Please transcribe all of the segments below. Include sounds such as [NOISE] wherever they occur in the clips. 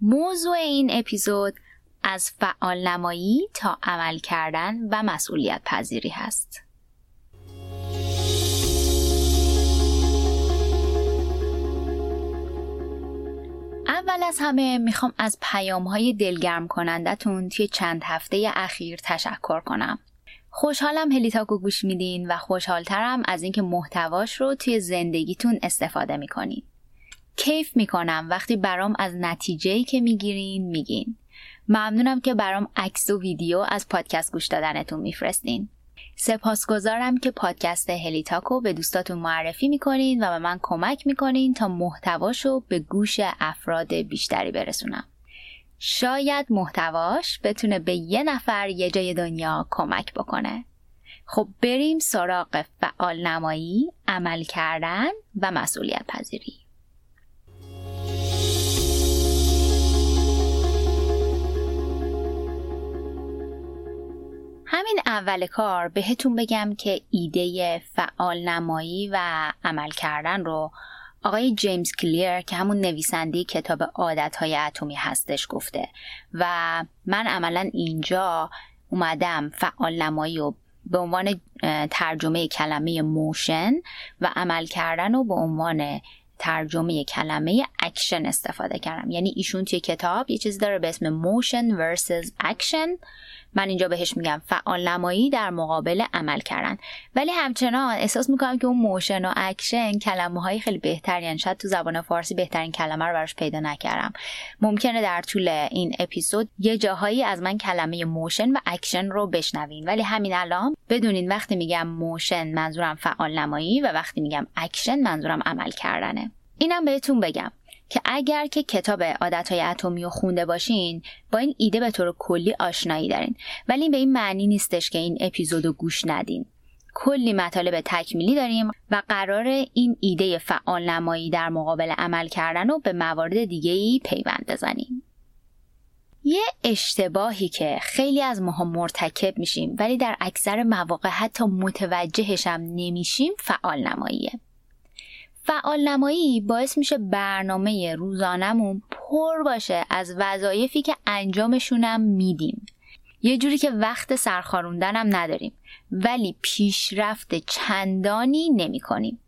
موضوع این اپیزود از فعال نمایی تا عمل کردن و مسئولیت پذیری هست. اول از همه می‌خوام از پیام های دلگرم کنندتون توی چند هفته اخیر تشکر کنم. خوشحالم هلیتاکو گوش میدین و خوشحالترم از اینکه محتواش رو توی زندگیتون استفاده می‌کنین. کیف می‌کنم وقتی برام از نتیجهی که می‌گیرین میگین. ممنونم که برام عکس و ویدیو از پادکست گوش دادنتون میفرستین. سپاسگزارم که پادکست هلیتاکو به دوستاتون معرفی می‌کنین و به من کمک می‌کنین تا محتواشو به گوش افراد بیشتری برسونم. شاید محتواش بتونه به یه نفر یه جای دنیا کمک بکنه. خب بریم سراغ فعال نمایی، عمل کردن و مسئولیت پذیری. همین اول کار بهتون بگم که ایده فعال نمایی و عمل کردن رو آقای جیمز کلیر که همون نویسنده کتاب عادتهای اتمی هستش گفته و من عملا اینجا اومدم فعال نمایی و به عنوان ترجمه کلمه motion و عمل کردن و به عنوان ترجمه کلمه اکشن استفاده کردم. یعنی ایشون توی کتاب یه چیزی داره به اسم motion versus action من اینجا بهش میگم فعال نمایی در مقابل عمل کردن. ولی همچنان احساس می‌کنم که اون motion و اکشن کلمه های خیلی بهترین شاید تو زبان فارسی بهترین کلمه رو براش پیدا نکردم. ممکنه در طول این اپیزود یه جاهایی از من کلمه motion و اکشن رو بشنوین. ولی همین الان بدونین وقتی میگم motion منظورم فعال نمایی و وقتی میگم اکشن منظورم عمل کردنه. اینم بهتون بگم که اگر که کتاب عادتهای اتمی رو خونده باشین با این ایده به طور کلی آشنایی دارین. ولی این به این معنی نیستش که این اپیزود رو گوش ندین. کلی مطالب تکمیلی داریم و قرار این ایده فعال نمایی در مقابل عمل کردن رو به موارد دیگه ای پیوند بزنیم. یه اشتباهی که خیلی از ماها مرتکب میشیم ولی در اکثر مواقع حتی متوجهشم نمیشیم فعال نماییه فعال نمایی باعث میشه برنامه روزانمون پر باشه از وظایفی که انجامشونم میدیم یه جوری که وقت سرخاروندنم نداریم ولی پیشرفت چندانی نمی کنیم.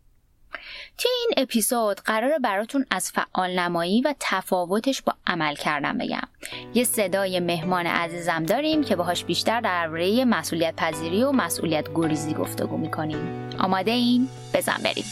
توی این اپیزود قرار براتون از فعال نمایی و تفاوتش با عمل کردن بگم یه صدای مهمان عزیزم داریم که باهاش بیشتر درباره مسئولیت پذیری و مسئولیت گریزی گفتگو می‌کنیم آماده این؟ بزن بریم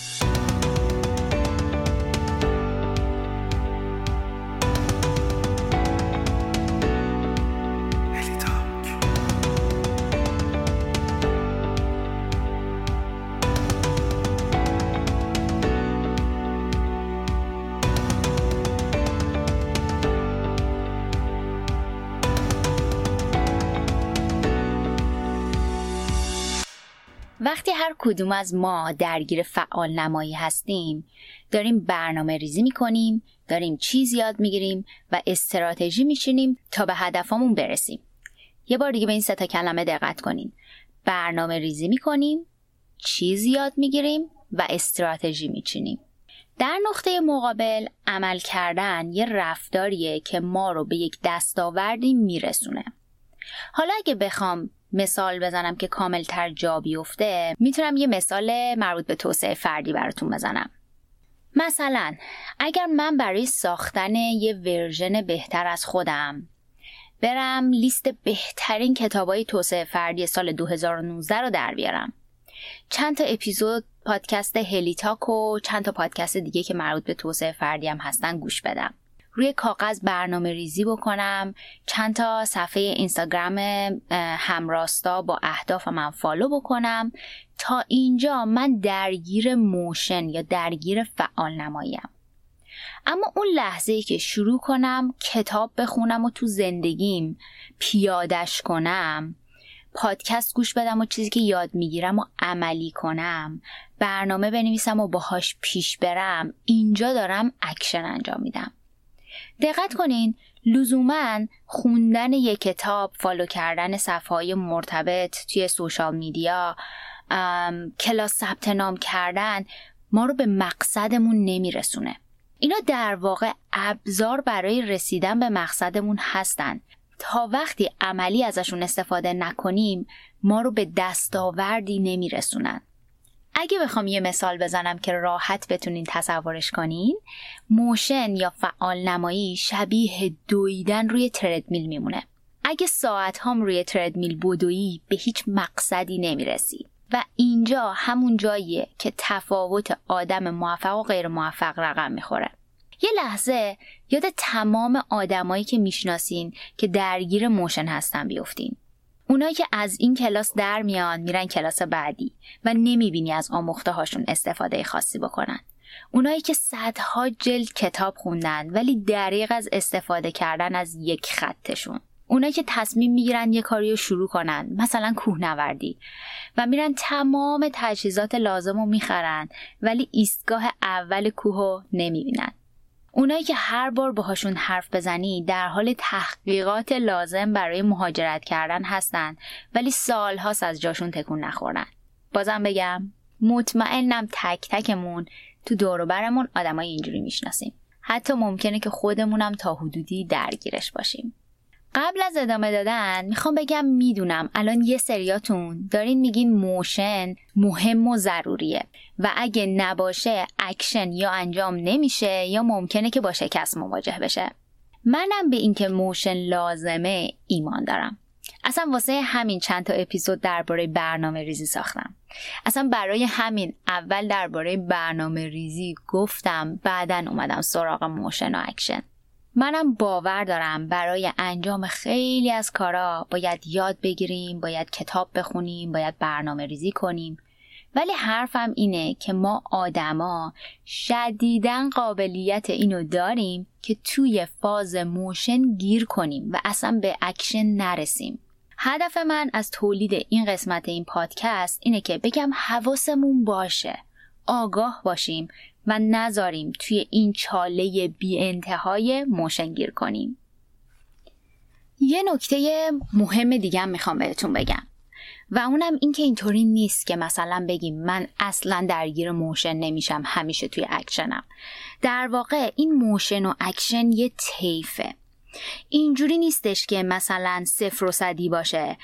وقتی هر کدوم از ما درگیر فعال نمایی هستیم داریم برنامه ریزی می‌کنیم داریم چیز یاد می‌گیریم و استراتژی میشینیم تا به هدفمون برسیم. یه بار دیگه به این سه تا کلمه دقت کنیم برنامه ریزی می‌کنیم چیز یاد می‌گیریم و استراتژی میچینیم. در نقطه مقابل عمل کردن یه رفتاریه که ما رو به یک دستاوردی میرسونه. حالا اگه بخوام مثال بزنم که کاملتر جا بیفته می‌تونم یه مثال مربوط به توسعه فردی براتون بزنم. مثلا اگر من برای ساختن یه version بهتر از خودم برم لیست بهترین کتابای توسعه فردی سال 2019 رو در بیارم. چند تا اپیزود پادکست هلیتاک و چند تا پادکست دیگه که مربوط به توسعه فردی هم هستن گوش بدم. روی کاغذ برنامه ریزی بکنم. چند تا صفحه اینستاگرام همراستا با اهداف من follow بکنم. تا اینجا من درگیر motion یا درگیر فعال نماییم اما اون لحظه ای که شروع کنم کتاب بخونم و تو زندگیم پیادش کنم پادکست گوش بدم و چیزی که یاد می‌گیرم و عملی کنم برنامه بنویسم و باهاش پیش برم اینجا دارم اکشن انجام میدم. دقت کنین لزوما خوندن یک کتاب فالو کردن صفحه مرتبط توی سوشال میدیا کلاس ثبت نام کردن ما رو به مقصدمون نمیرسونه. اینا در واقع ابزار برای رسیدن به مقصدمون هستن. تا وقتی عملی ازشون استفاده نکنیم ما رو به دستاوردی نمیرسونن. اگه بخوام یه مثال بزنم که راحت بتونین تصورش کنین motion یا فعال نمایی شبیه دویدن روی تردمیل میمونه. اگه ساعت هم روی تردمیل بدویی به هیچ مقصدی نمی‌رسی. و اینجا همون جاییه که تفاوت آدم موفق و غیر موفق رقم می‌خوره. یه لحظه یاد تمام آدمایی که می‌شناسین که درگیر motion هستن بیفتین. اونایی که از این کلاس در میان میرن کلاس بعدی و نمی‌بینی از آموخته هاشون استفاده خاصی بکنن. اونایی که صدها جلد کتاب خوندن ولی دریغ از استفاده کردن از یک خطشون. اونایی که تصمیم می‌گیرن یه کاری رو شروع کنن مثلا کوهنوردی. و میرن تمام تجهیزات لازم رو می‌خرن ولی ایستگاه اول کوه رو نمی‌بینن. اونایی که هر بار باهاشون حرف بزنی در حال تحقیقات لازم برای مهاجرت کردن هستن ولی سالهاست از جاشون تکون نخورن. بازم بگم مطمئنم تک تکمون تو دوروبرمون آدمای اینجوری می‌شناسیم. حتی ممکنه که خودمونم تا حدودی درگیرش باشیم. قبل از ادامه دادن می‌خوام بگم می‌دونم. الان یه سریاتون دارین میگین motion مهم و ضروریه و اگه نباشه اکشن یا انجام نمیشه یا ممکنه که با شکست مواجه بشه. منم به اینکه motion لازمه ایمان دارم. اصلا واسه همین چند تا اپیزود درباره برنامه ریزی ساختم. اصلا برای همین اول درباره برنامه ریزی گفتم بعدا اومدم سراغ موشن و اکشن. منم باور دارم برای انجام خیلی از کارا باید یاد بگیریم باید کتاب بخونیم باید برنامه ریزی کنیم. ولی حرفم اینه که ما آدما شدیدن قابلیت اینو داریم که توی فاز موشن گیر کنیم و اصلا به اکشن نرسیم. هدف من از تولید این قسمت این پادکست اینه که بگم حواسمون باشه آگاه باشیم و نذاریم توی این چاله بی انتهای موشن گیر کنیم. یه نکته مهم دیگه هم می‌خوام بهتون بگم و اونم این که اینطوری نیست که مثلا بگیم من اصلا درگیر موشن نمیشم همیشه توی اکشنم. در واقع این موشن و اکشن یه طیفه. اینجوری نیستش که مثلا صفر و صدی باشه.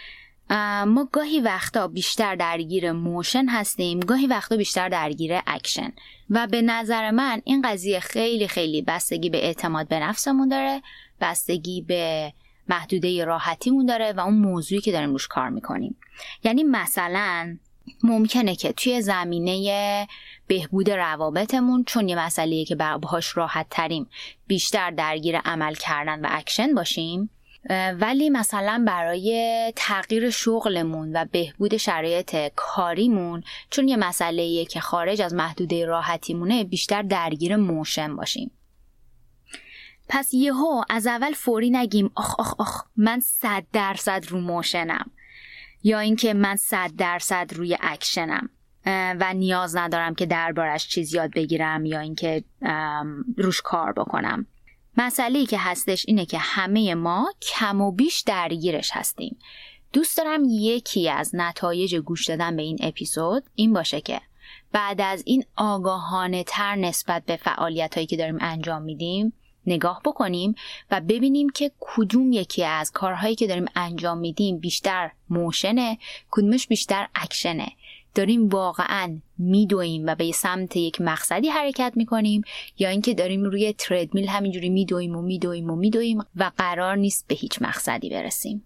ما گاهی وقتا بیشتر درگیر موشن هستیم گاهی وقتا بیشتر درگیر اکشن. و به نظر من این قضیه خیلی خیلی بستگی به اعتماد به نفسمون داره بستگی به محدوده راحتیمون داره و اون موضوعی که داریم روش کار می‌کنیم. یعنی مثلا ممکنه که توی زمینه بهبود روابطمون چون یه مسئله که باهاش راحت تریم بیشتر درگیر عمل کردن و اکشن باشیم ولی مثلا برای تغییر شغلمون و بهبود شرایط کاریمون چون یه مسئله که خارج از محدوده راحتیمونه بیشتر درگیر موشن باشیم. پس یهو از اول فوری نگیم آخ آخ آخ من صد درصد رو موشنم. یا اینکه من صد درصد روی اکشنم. و نیاز ندارم که دربارش چیز یاد بگیرم یا اینکه روش کار بکنم. مسئله که هستش اینه که همه ما کم و بیش درگیرش هستیم. دوست دارم یکی از نتایج گوش دادن به این اپیزود این باشه که بعد از این آگاهانه تر نسبت به فعالیت هایی که داریم انجام میدیم نگاه بکنیم و ببینیم که کدوم یکی از کارهایی که داریم انجام میدیم بیشتر موشنه کدومش بیشتر اکشنه. داریم واقعا میدویم و به سمت یک مقصدی حرکت می‌کنیم یا اینکه داریم روی تردمیل همینجوری میدویم و میدویم و میدویم و قرار نیست به هیچ مقصدی برسیم.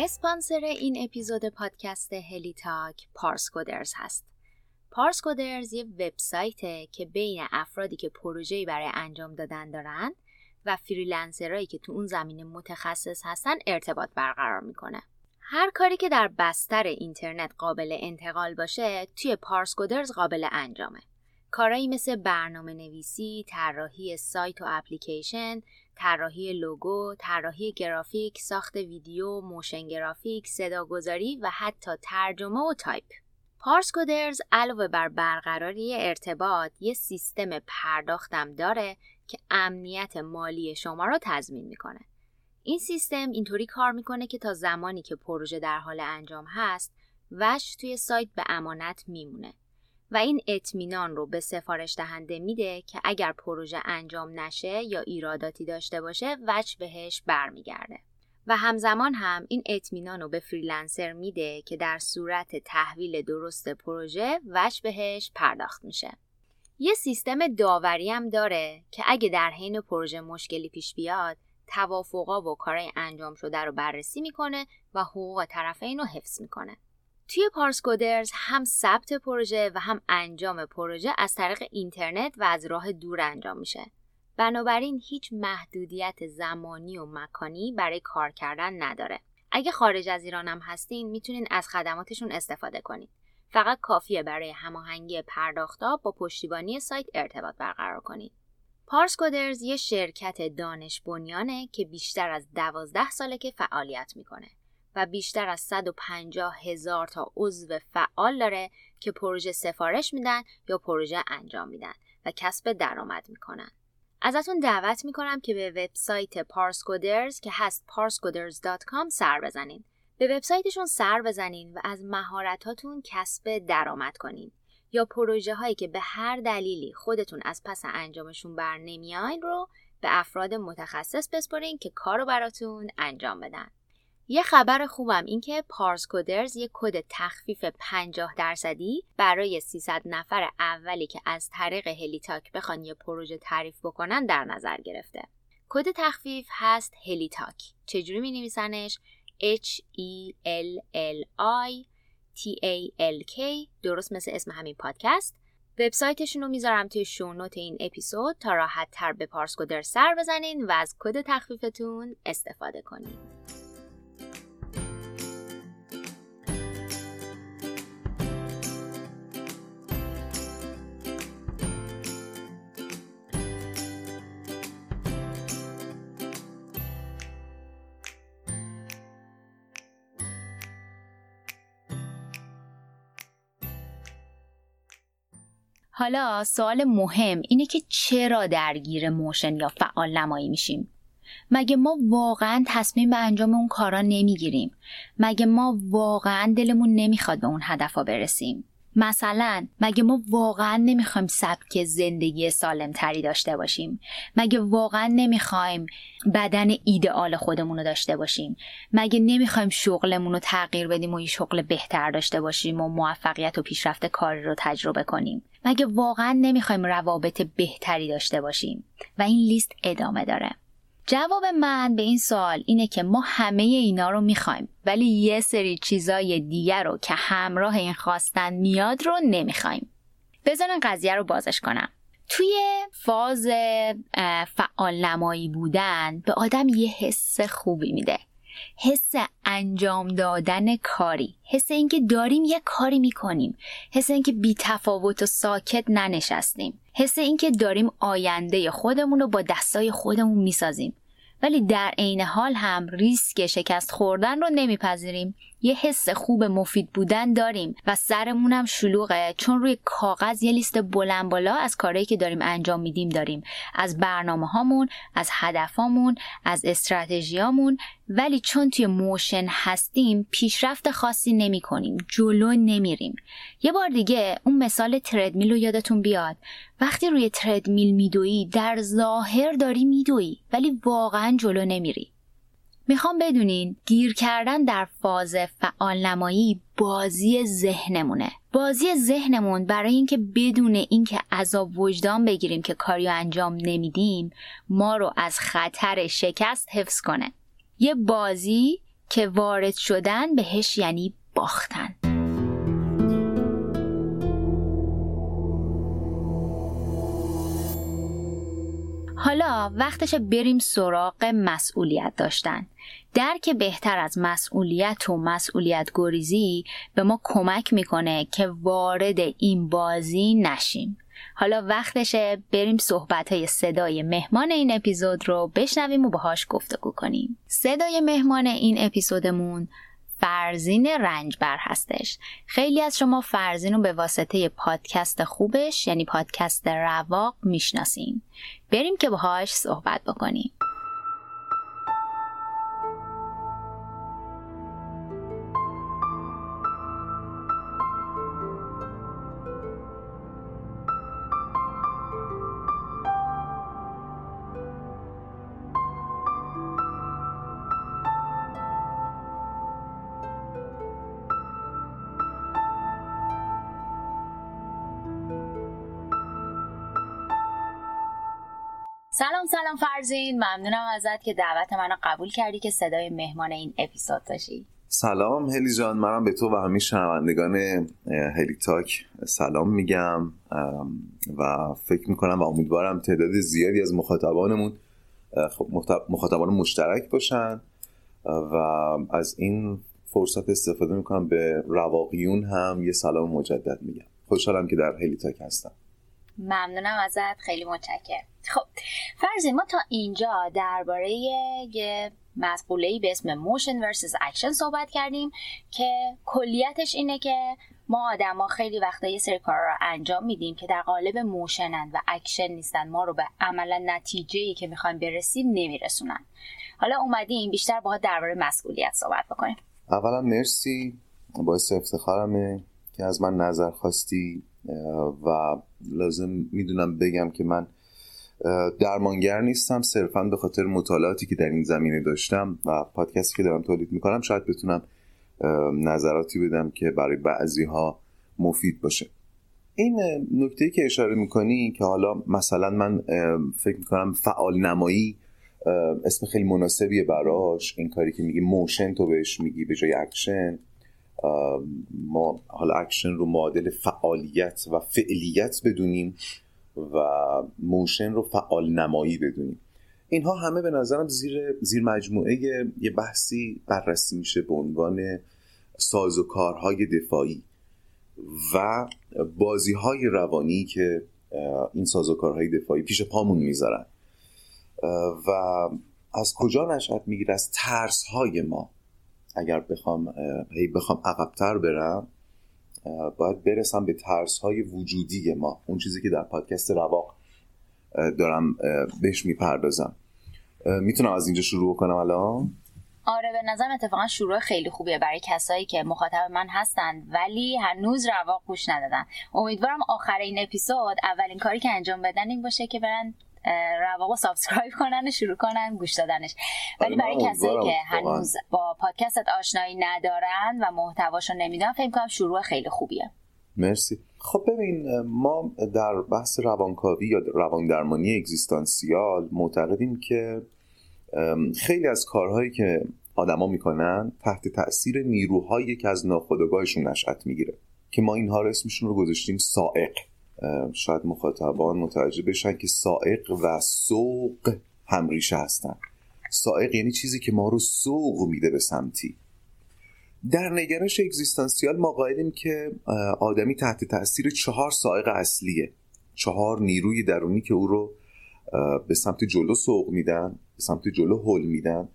اسپانسر این اپیزود پادکست هلی تاک پارس کودرز هست. پارس کودرز یه وبسایته که بین افرادی که پروژه‌ای برای انجام دادن دارن و فریلنسرایی که تو اون زمینه متخصص هستن ارتباط برقرار می‌کنه. هر کاری که در بستر اینترنت قابل انتقال باشه توی پارس کودرز قابل انجامه. کارایی مثل برنامه نویسی، طراحی سایت و اپلیکیشن، طراحی لوگو، طراحی گرافیک، ساخت ویدیو، موشن گرافیک، صداگذاری و حتی ترجمه و تایپ. پارس کودرز علاوه بر برقراری ارتباط یه سیستم پرداختم داره که امنیت مالی شما رو تضمین می‌کنه. این سیستم اینطوری کار می‌کنه که تا زمانی که پروژه در حال انجام هست وجهش توی سایت به امانت میمونه و این اطمینان رو به سفارش دهنده میده که اگر پروژه انجام نشه یا ایراداتی داشته باشه وجه بهش برمیگرده. و همزمان هم این اطمینان رو به فریلنسر میده که در صورت تحویل درست پروژه وچ بهش پرداخت میشه. یه سیستم داوری هم داره که اگه در حین پروژه مشکلی پیش بیاد توافقا و کارهای انجام شده رو بررسی می‌کنه و حقوق طرفین رو حفظ می‌کنه. توی پارس کودرز هم ثبت پروژه و هم انجام پروژه از طریق اینترنت و از راه دور انجام میشه. بنابراین هیچ محدودیت زمانی و مکانی برای کار کردن نداره. اگه خارج از ایران هم هستین می‌تونین از خدماتشون استفاده کنید. فقط کافیه برای هماهنگی پرداختا با پشتیبانی سایت ارتباط برقرار کنید. پارس کودرز یه شرکت دانش بنیانه که بیشتر از دوازده ساله که فعالیت می‌کنه. و بیشتر از 150 هزار تا عضو فعال داره که پروژه سفارش میدن یا پروژه انجام میدن و کسب درآمد می‌کنن. ازتون دعوت می‌کنم که به وبسایت پارسکودرز که هست parscoders.com سر بزنین. به وبسایتشون سر بزنین و از مهارتاتون کسب درآمد کنین یا پروژه هایی که به هر دلیلی خودتون از پس انجامشون بر نمیاین رو به افراد متخصص بسپرین که کارو براتون انجام بدن. یه خبر خوبم این که پارس کودرز یه کد تخفیف 50 درصدی برای 300 نفر اولی که از طریق هلیتاک بخوان یه پروژه تعریف بکنن در نظر گرفته. کد تخفیف هست هلیتاک. چجوری می نویسنش؟ H E L L I T A L K درست مثل اسم همین پادکست. وبسایتشون رو می‌ذارم توی شونوت این اپیزود تا راحت تر به پارس کودرز سر بزنین و از کد تخفیفتون استفاده کنین. حالا سوال مهم اینه که چرا درگیر موشن یا فعال نمایی میشیم؟ مگه ما واقعا تصمیم به انجام اون کارا نمی‌گیریم؟ مگه ما واقعا دلمون نمی‌خواد به اون هدفها برسیم؟ مثلا مگه ما واقعا نمی‌خوایم سبک زندگی سالم تری داشته باشیم؟ مگه واقعا نمی‌خوایم بدن ایدئال خودمون رو داشته باشیم؟ مگه نمی‌خوایم شغلمون رو تغییر بدیم و یه شغل بهتر داشته باشیم و موفقیت و پیشرفت کاری رو تجربه کنیم؟ مگه واقعا نمی‌خوایم روابط بهتری داشته باشیم؟ و این لیست ادامه داره. جواب من به این سوال اینه که ما همه اینا رو می‌خوایم ولی یه سری چیزای دیگر رو که همراه این خواستن میاد رو نمی‌خوایم. بذارن قضیه رو بازش کنم. توی فاز فعال نمایی بودن به آدم یه حس خوبی میده. حس انجام دادن کاری. حس اینکه داریم یه کاری می‌کنیم. حس اینکه بی تفاوت و ساکت ننشستیم. حس اینکه داریم آینده خودمون رو با دستای خودمون می‌سازیم. ولی در عین حال هم ریسک شکست خوردن رو نمیپذیریم. یه حس خوب مفید بودن داریم و سرمونم شلوغه چون روی کاغذ یه لیست بلند بالا از کارهایی که داریم انجام میدیم داریم. از برنامه هامون از هدفامون از استراتژیامون. ولی چون توی موشن هستیم پیشرفت خاصی نمی کنیم جلو نمیریم. یه بار دیگه اون مثال تردمیل رو یادتون بیاد. وقتی روی تردمیل میدویی در ظاهر داری میدویی ولی واقعا جلو نمیری. می‌خوام بدونین گیر کردن در فاز فعال نمایی بازی ذهنمونه. بازی ذهنمون برای اینکه بدون اینکه عذاب وجدان بگیریم که کاریو انجام نمیدیم ما رو از خطر شکست حفظ کنه. یه بازی که وارد شدن بهش یعنی باختن. حالا وقتش بریم سراغ مسئولیت داشتن. درک بهتر از مسئولیت و مسئولیت گریزی به ما کمک می‌کنه که وارد این بازی نشیم. حالا وقتشه بریم صحبت های صدای مهمان این اپیزود رو بشنویم و باهاش گفتگو کنیم. صدای مهمان این اپیزودمون فرزین رنجبر هستش. خیلی از شما فرزین رو به واسطه پادکست خوبش یعنی پادکست رواق می‌شناسین. بریم که باهاش صحبت بکنیم. سلام سلام فرزین. ممنونم ازت که دعوت منو قبول کردی که صدای مهمان این اپیزود باشی. سلام هلی جان. منم به تو و همین شنوندگان هلی تاک سلام میگم. و فکر می‌کنم و امیدوارم تعداد زیادی از مخاطبانمون خب مخاطبان مشترک باشن. و از این فرصت استفاده می‌کنم. به رواقیون هم یه سلام مجدد میگم. خوشحالم که در هلی تاک هستم. ممنونم ازت خیلی متشکرم. خب فرزین ما تا اینجا درباره یه مسئله به اسم motion versus action صحبت کردیم که کلیتش اینه که ما آدما خیلی وقتا یه سری کار رو انجام میدیم که در قالب motion ن و اکشن نیستن ما رو به عملا نتیجه که می‌خوایم برسیم نمیرسونن. حالا اومدیم بیشتر باهات درباره مسئولیت صحبت بکنیم. اولا مرسی باعث افتخارمه که از من نظر خواستی و لازم می‌دونم بگم که من درمانگر نیستم صرفا به خاطر مطالعاتی که در این زمینه داشتم و پادکستی که دارم تولید می‌کنم شاید بتونم نظراتی بدم که برای بعضی ها مفید باشه. این نکته که اشاره می‌کنی که حالا مثلا من فکر می‌کنم فعال نمایی اسم خیلی مناسبیه براش این کاری که میگی motion تو بهش میگی به جای اکشن ما حالا اکشن رو معادل فعالیت و فعلیت بدونیم و motion رو فعال نمایی بدونیم. اینها همه به نظرم زیر, زیر مجموعه یه بحثی بررسی میشه به عنوان ساز و کارهای دفاعی و بازی های روانی که این ساز و کارهای دفاعی پیش پامون می‌ذارن. و از کجا نشأت می‌گیره؟ از ترس های ما. اگر بخوام هی بخوام عقبتر برم باید برسم به ترس های وجودی ما. اون چیزی که در پادکست رواق دارم بهش می‌پردازم. می‌تونم از اینجا شروع کنم الان؟ آره به نظرم اتفاقا شروع خیلی خوبیه برای کسایی که مخاطب من هستن ولی هنوز رواق گوش ندادن. امیدوارم آخر این اپیزود اولین کاری که انجام بدن این باشه که برن رواق subscribe کنن و شروع کنن گوش دادنش. ولی آره، برای کسایی که هنوز با پادکستت آشنایی ندارن و محتواشو نمی‌دونن فکر کنم شروع خیلی خوبیه. مرسی. خب ببین ما در بحث روانکاوی یا روان درمانی اگزیستانسیال معتقدیم که خیلی از کارهایی که آدما می‌کنن تحت تاثیر نیروهایی که از ناخودآگاهشون نشأت می‌گیره که ما اینها رو اسمشون رو گذاشتیم سائق. شاید مخاطبان متوجه بشن که سائق و سوق همریشه هستن. سائق یعنی چیزی که ما رو سوق میده به سمتی. در نگرش اگزیستانسیال ما قائلیم که آدمی تحت تاثیر چهار سائق اصلیه. چهار نیروی درونی که او رو به سمت جلو سوق میدن به سمت جلو هل میدن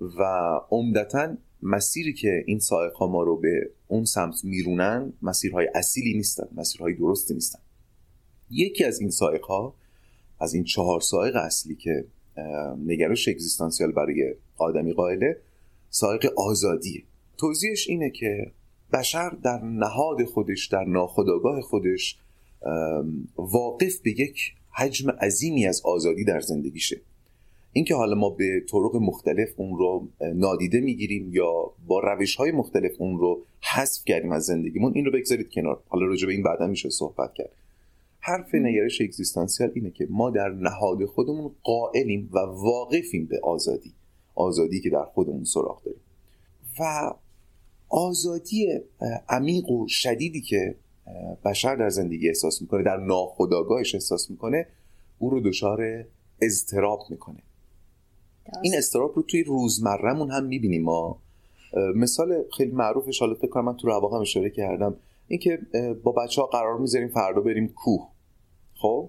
و عمدتا مسیری که این سائق ها ما رو به اون سمت میرونن مسیرهای اصیلی نیستن مسیرهای درستی نیستن. یکی از این سائق ها از این چهار سائق اصلی که نگرش اگزیستانسیال برای آدمی قائله سائق آزادیه. توضیحش اینه که بشر در نهاد خودش در ناخودآگاه خودش واقف به یک حجم عظیمی از آزادی در زندگیشه. اینکه حالا ما به طرق مختلف اون رو نادیده می‌گیریم یا با روش های مختلف اون رو حذف کردیم از زندگیمون این رو بگذارید کنار. حالا راجع به این بعدا میشه صحبت کرد. حرف نگرش اگزیستانسیال اینه که ما در نهاد خودمون قائلیم و واقفیم به آزادی. آزادی که در خودمون سراغ داریم. و آزادی عمیق و شدیدی که بشر در زندگی احساس می‌کنه در ناخودآگاهش احساس می‌کنه او رو دچار اضطراب می‌کنه. این اضطراب رو توی روزمرهمون هم می‌بینیم ما. مثال خیلی معروفش حالا فکر کنم من تو رواق هم اشاره کردم اینکه با بچه ها قرار می‌ذاریم فردا بریم کوه. خب؟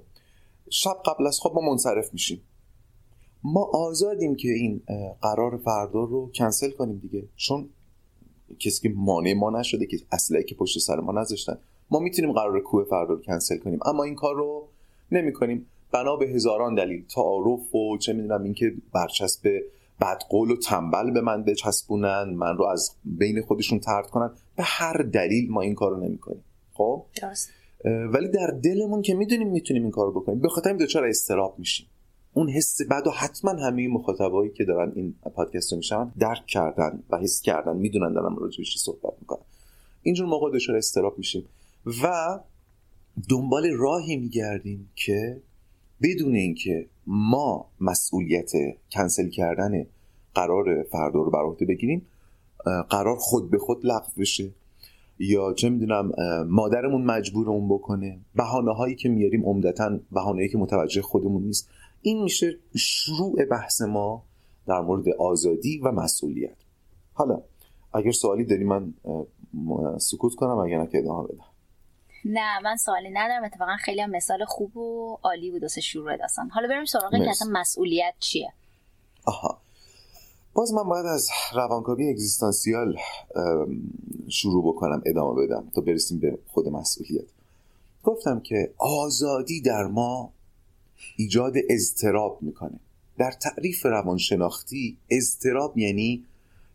شب قبل از خواب ما منصرف میشیم. ما آزادیم که این قرار فردا رو کنسل کنیم دیگه. چون کسی که مانع ما نشده که اصلا که پشت سر ما نذاشتن. ما می‌تونیم قرار کوه فردا رو کنسل کنیم. اما این کار رو نمی کنیم بنا به هزاران دلیل. تعارف و چه می‌دونم اینکه برچسب بدقول و تنبل به من بچسبونن من رو از بین خودشون ترد کنن. به هر دلیل ما این کار رو نمی کنیم خب ولی در دلمون که می‌دونیم می‌تونیم این کار بکنیم. به خاطر دچار استراب میشیم. اون حس بعد و حتما همه مخاطبایی که دارن این پادکست رو میشن درک کردن و حس کردن می‌دونن دارم راجبش صحبت می‌کنم اینجور موقع دچار استراب میشیم. و دنبال راهی میگردیم که بدون اینکه ما مسئولیت کنسل کردن قرار فردا رو بر عهده بگیریم قرار خود به خود لغو بشه. یا چه می‌دونم مادرمون مجبور اون بکنه. بهانه هایی که میاریم عمدتا بهانه که متوجه خودمون نیست. این میشه شروع بحث ما در مورد آزادی و مسئولیت. حالا اگر سوالی داری من سکوت کنم اگر نه که ادامه بدم. نه من سوالی ندارم. اتفاقا خیلی هم مثال خوب و عالی بود واسه شروع داستان. حالا بریم سراغ که اصلا مسئولیت چیه؟ آها. باز من باید از روانکاوی اگزیستانسیال شروع بکنم ادامه بدم تا برسیم به خود مسئولیت. گفتم که آزادی در ما ایجاد اضطراب می‌کنه. در تعریف روانشناختی اضطراب یعنی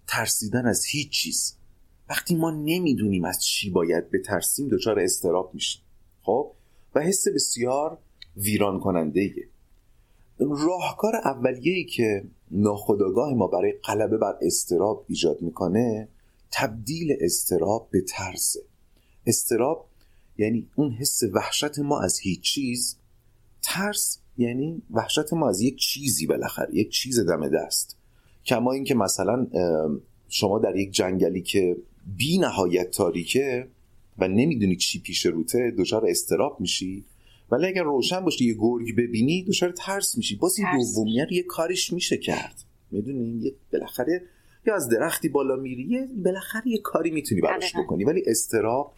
ترسیدن از هیچ چیز. وقتی ما نمی‌دونیم از چی باید بترسیم دچار استراب میشیم. خب؟ و حس بسیار ویران کننده ایه. راهکار اولیه‌ای که ناخودآگاه ما برای غلبه بر استراب ایجاد می‌کنه تبدیل استراب به ترسه. استراب یعنی اون حس وحشت ما از هیچ چیز. ترس یعنی وحشت ما از یک چیزی بالاخره یک چیز دم دست. کما اینکه مثلا شما در یک جنگلی که بی نهایت تاریکه و نمی‌دونی چی پیش روته دچار استراب میشی. ولی اگر روشن باشه یه گرگ ببینی دچار ترس میشی. باز این دومیت یه کارش میشه کرد. می‌دونی؟ یه بالاخره یا از درختی بالا میری یه بالاخره یه کاری می‌تونی براش بکنی. ولی استراب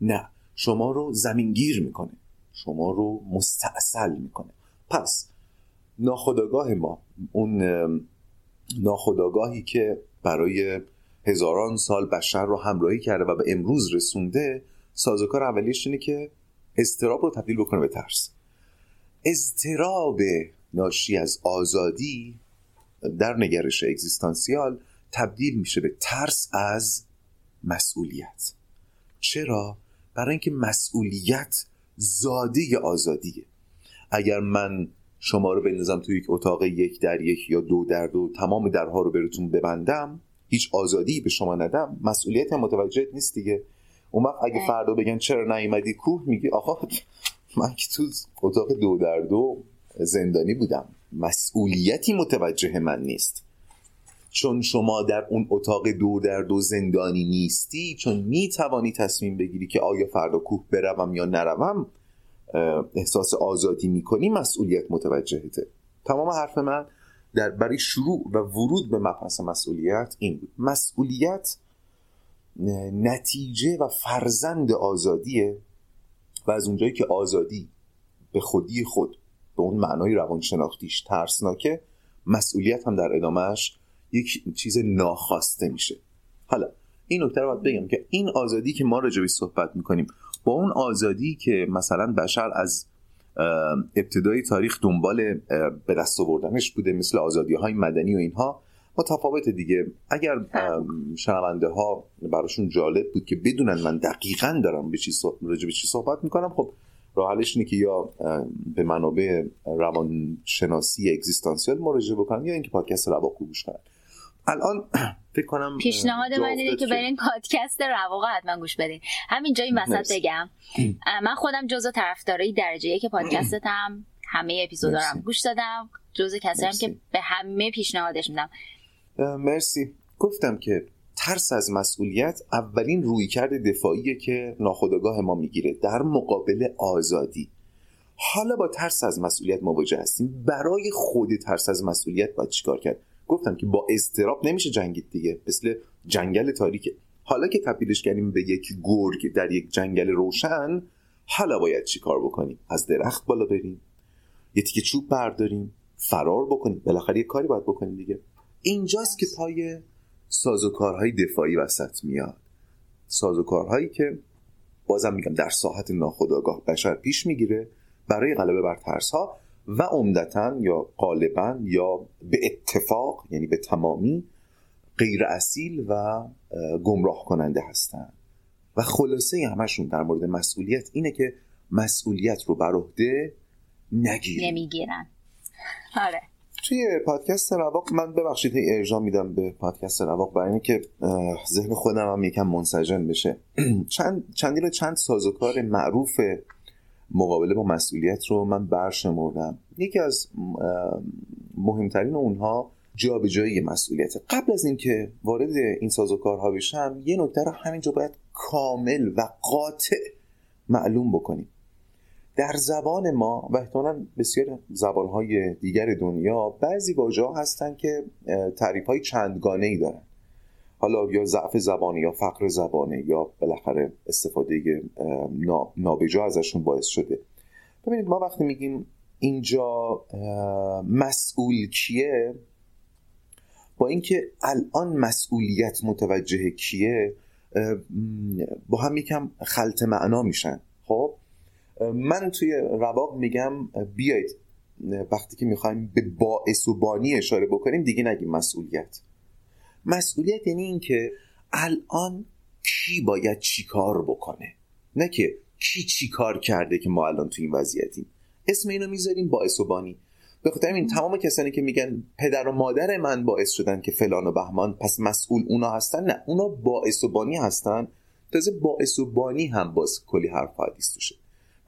نه. شما رو زمینگیر می‌کنه. شما رو مستاصل می‌کنه. پس ناخداگاه ما اون ناخداگاهی که برای هزاران سال بشر رو همراهی کرده و به امروز رسونده سازوکار اولیش اینه که استراب رو تبدیل بکنه به ترس. اضطراب ناشی از آزادی در نگرش اگزیستانسیال تبدیل میشه به ترس از مسئولیت. چرا؟ برای اینکه مسئولیت زاده آزادیه. اگر من شما رو بندازم توی یک اتاق یک در یک یا دو در دو تمام درها رو براتون ببندم هیچ آزادی به شما ندم مسئولیت متوجه نیست دیگه. اون وقت اگه فردا بگن چرا نیومدی کوه میگی آقا من که تو اتاق دو در دو زندانی بودم. مسئولیتی متوجه من نیست. چون شما در اون اتاق دو در دو زندانی نیستی چون می‌توانی تصمیم بگیری که آیا فردا کوه بروم یا نروم احساس آزادی می‌کنی مسئولیت متوجهته. تمام حرف من در برای شروع و ورود به مبحث مسئولیت این بود. مسئولیت نتیجه و فرزند آزادیه و از اونجایی که آزادی به خودی خود به اون معنای روانشناختیش ترسناکه مسئولیت هم در ادامهش یک چیز ناخواسته میشه. حالا این نکته رو باید بگم که این آزادی که ما راجبی صحبت می‌کنیم با اون آزادی که مثلا بشر از ابتدای تاریخ دنبال به دست آوردنش بوده مثل آزادی های مدنی و اینها متفاوت دیگه. اگر شنونده ها براشون جالب بود که بدونن من دقیقا دارم به چی راجع به چی صحبت می‌کنم خب راه حلش اینه که یا به منابع روانشناسی اگزیستانسیال مراجعه بکنن یا اینکه پادکست رواق گوش کنن. الان [CLEARS THROAT] فکر کنم پیشنهاد من اینه که برین پادکست رواق حتما گوش بدین. همینجا این وسط بگم. من خودم جزو طرفدارای درجه که پادکستم. همه اپیزودارم گوش دادم. جزو کسی هم که به همه پیشنهادش میدم. مرسی. گفتم که ترس از مسئولیت اولین رویکرد دفاعیه که ناخودآگاه ما می‌گیره در مقابل آزادی. حالا با ترس از مسئولیت مواجه هستیم. برای خود ترس از مسئولیت باید چیکار کرد؟ گفتم که با استراب نمیشه جنگید دیگه. مثل جنگل تاریکه حالا که تبدیلش کردیم به یک گرگ در یک جنگل روشن حالا باید چیکار بکنیم؟ از درخت بالا بریم. یه تیکه چوب برداریم. فرار بکنیم. بالاخره یه کاری باید بکنیم دیگه. اینجاست که پای سازوکارهای دفاعی وسط میاد. سازوکارهایی که بازم میگم در ساحت ناخودآگاه بشر پیش می‌گیره برای غلبه بر ترس ها و عمدتا یا غالبا یا به اتفاق یعنی به تمامی غیر اصیل و گمراه کننده هستند. و خلاصه همشون در مورد مسئولیت اینه که مسئولیت رو بر عهده نگیرن نمی‌گیرن. آره. توی پادکست رواق من ببخشید هی ارجاع میدم به پادکست رواق برای اینکه ذهن خودم هم یکم منسجم بشه. [CLEARS THROAT] چند چندی چند سازوکار معروف مقابله با مسئولیت رو من برشمردم. یکی از مهمترین اونها جابجایی مسئولیت. قبل از اینکه وارد این سازوکارها بشم یه نکته رو همینجا باید کامل و قاطع معلوم بکنیم. در زبان ما و احتمالا بسیار زبانهای دیگر دنیا بعضی واژه هستن که تعریف های چندگانه ای دارن. حالا یا ضعف زبانی یا فقر زبانه یا بالاخره استفاده نابجا ازشون باعث شده. ببینید ما وقتی میگیم اینجا مسئول کیه؟ با اینکه الان مسئولیت متوجه کیه با هم یکم خلط معنا میشن. خب؟ من توی رواق میگم بیاید وقتی که می‌خوایم به باعث و بانی اشاره بکنیم دیگه نگیم مسئولیت. مسئولیت یعنی اینکه الان کی باید چیکار بکنه؟ نه که کی چیکار کرده که ما الان تو این وضعیتیم. اسم اینو می‌ذاریم باعث و بانی. به خاطر این تمام کسانی که میگن پدر و مادر من باعث شدن که فلان و بهمان پس مسئول اونا هستن؟ نه اونا باعث و بانی هستن. تازه باعث و بانی هم باز کلی حرف حدیث توشه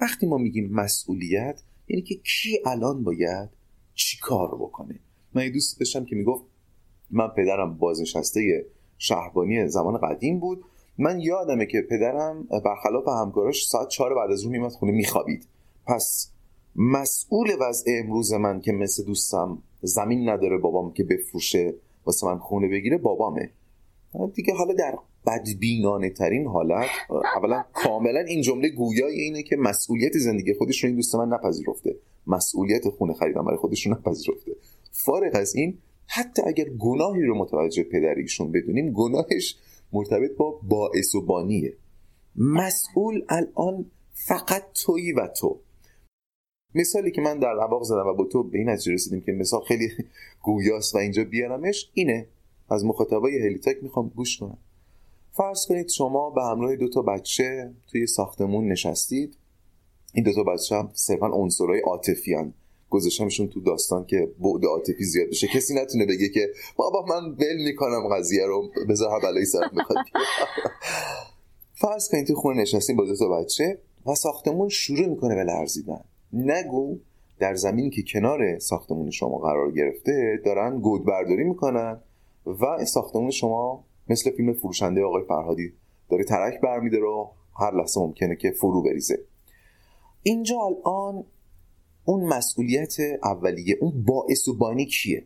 وقتی ما میگیم مسئولیت یعنی که کی الان باید چی کار بکنه؟ من دوست داشتم که می‌گفت من پدرم بازنشسته شهربانی زمان قدیم بود. من یادمه که پدرم برخلاف همکاراش ساعت چهار بعد از اون میمد خونه میخوابید. پس مسئول وضع امروز من که مثل دوستم زمین نداره بابام که بفروشه واسه من خونه بگیره بابامه. دیگه حالا در بدبینانه ترین حالت. اولا کاملا این جمله گویای اینه که مسئولیت زندگی خودش رو این دوست من نپذیرفته. مسئولیت خونه خریدن برای خودش رو نپذیرفته. فارغ از این حتی اگر گناهی رو متوجه پدریشون بدونیم گناهش مرتبط با باعث و بانیه. مسئول الان فقط تویی و تو. مثالی که من در رواق زدم و با تو به این نتیجه رسیدیم که مثال خیلی [LAUGHS] گویاست و اینجا بیارمش اینه. از مخاطبای هلیتک می‌خوام گوش کنم. فرض کنید شما به همراه دو تا بچه توی ساختمون نشستید. این دو تا بچه هم صرفا عنصرهای عاطفی گذاشتمشون تو داستان که بعد عاطفی زیاد بشه. کسی نتونه بگه که بابا من ول می‌کنم قضیه رو. بذار بلایی سر می‌خواد [LAUGHS] فرض کنید تو خونه نشستیم با دو تا بچه و ساختمون شروع می‌کنه به لرزیدن. نگو در زمینی که کنار ساختمون شما قرار گرفته دارن گود برداری می‌کنن و ساختمون شما مثل فیلم فروشنده آقای فرهادی. داره ترک برمیده رو هر لحظه ممکنه که فرو بریزه. اینجا الان اون مسئولیت اولیه اون باعث و بانی کیه؟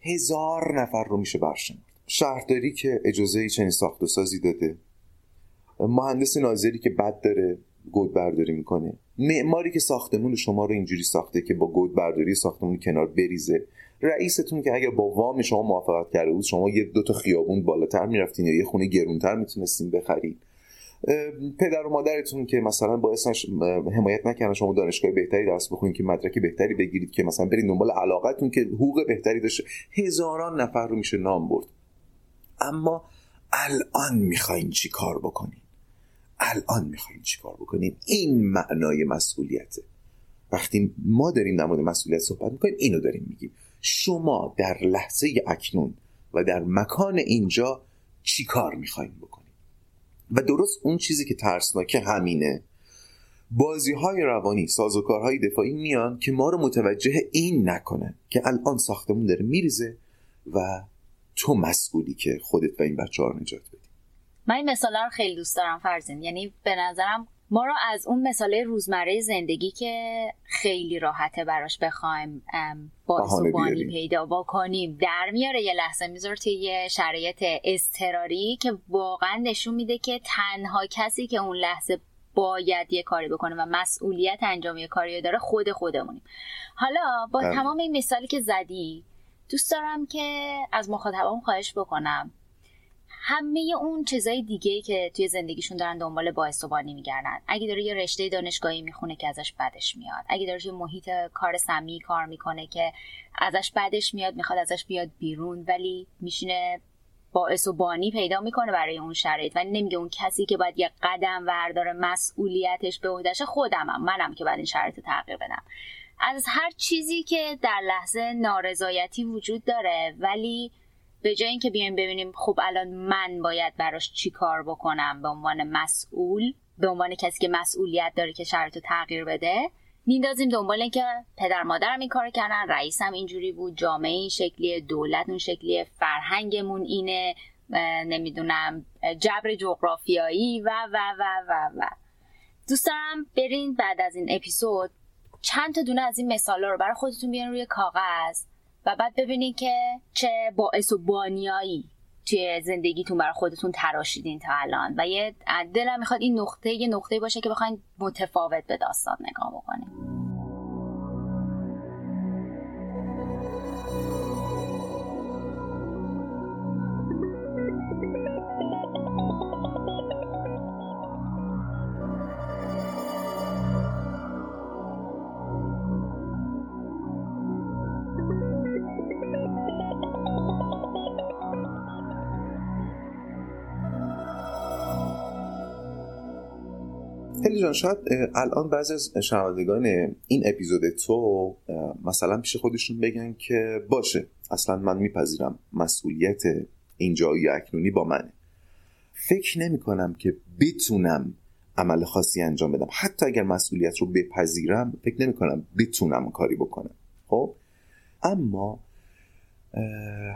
هزار نفر رو میشه برشمرد. شهرداری که اجازه چنین ساخت و سازی داده. مهندس ناظری که بد داره گود برداری می‌کنه. معماری که ساختمون شما رو اینجوری ساخته که با گود برداری ساختمون کنار بریزه. رئیستون که اگر با وام شما موافقت کرده بود شما یه دو تا خیابون بالاتر می‌رفتین یا یه خونه گرونتر می‌تونستین بخرید. پدر و مادرتون که مثلا باعث حمایت نکردن شما دانشگاه بهتری درس بخونید که مدرک بهتری بگیرید که مثلا برید دنبال علاقتون که حقوق بهتری داشته. هزاران نفر رو میشه نام برد. اما الان می‌خواین چی کار بکنین؟ الان می‌خواین چی کار بکنین؟ این معنای مسئولیته. وقتی ما داریم در مسئولیت صحبت می‌کنیم اینو داریم میگیم. شما در لحظه اکنون و در مکان اینجا چی کار می‌خواین بکنید؟ و درست اون چیزی که ترسناکه همینه. بازی های روانی سازوکارهای دفاعی میان که ما رو متوجه این نکنن که الان ساختمون داره میریزه و تو مسئولی که خودت و این بچه ها رو نجات بدی. من این مثال رو خیلی دوست دارم فرزین. یعنی به نظرم ما رو از اون مثاله روزمره زندگی که خیلی راحته براش بخوایم با بانی پیدا بکنیم در میاره یه لحظه می‌ذاره توی یه شرایط اضطراری که واقعا نشون میده که تنها کسی که اون لحظه باید یه کاری بکنه و مسئولیت انجام یه کاری داره خود خودمونیم. حالا با بله. تمام این مثالی که زدی دوست دارم که از مخاطبام خواهش بکنم. همه اون چیزای دیگه که توی زندگیشون دارن دنبال باعث و بانی میگردن. اگه داره یه رشته دانشگاهی می‌خونه که ازش بدش میاد. اگه داره یه محیط کار سمی کار می‌کنه که ازش بدش میاد می‌خواد ازش بیاد بیرون ولی میشینه باعث و بانی پیدا می‌کنه برای اون شرایط. ولی نمیگه اون کسی که باید یه قدم ورداره مسئولیتش به عهدهش خودمم منم که باید این شرایط تغییر بدم. از هر چیزی که در لحظه نارضایتی وجود داره ولی به جای اینکه بیایم ببینیم خب الان من باید براش چی کار بکنم به عنوان مسئول به عنوان کسی که مسئولیت داره که شرایط تغییر بده میندازیم دنبال اینکه پدر مادرم این کار کردن رئیسم اینجوری بود جامعه این شکلی دولت اون شکلی فرهنگمون اینه نمی‌دونم جبر جغرافیایی و و و و و. دوست دارم برین بعد از این اپیزود چند تا دونه از این مثالا رو برای خودتون بیان روی کاغذ. و بعد ببینید که چه باعث و بانیایی توی زندگیتون برای خودتون تراشیدین تا الان. و یه دلم می‌خواد این نقطه یه نقطه باشه که بخواین متفاوت به داستان نگاه بکنیم خیلی جان شاید الان بعضی از شنوندگان این اپیزود تو مثلا پیش خودشون بگن که باشه اصلا من میپذیرم مسئولیت اینجایی اکنونی با منه. فکر نمی کنم که بتونم عمل خاصی انجام بدم. حتی اگر مسئولیت رو بپذیرم فکر نمی کنم بتونم کاری بکنم. خب؟ اما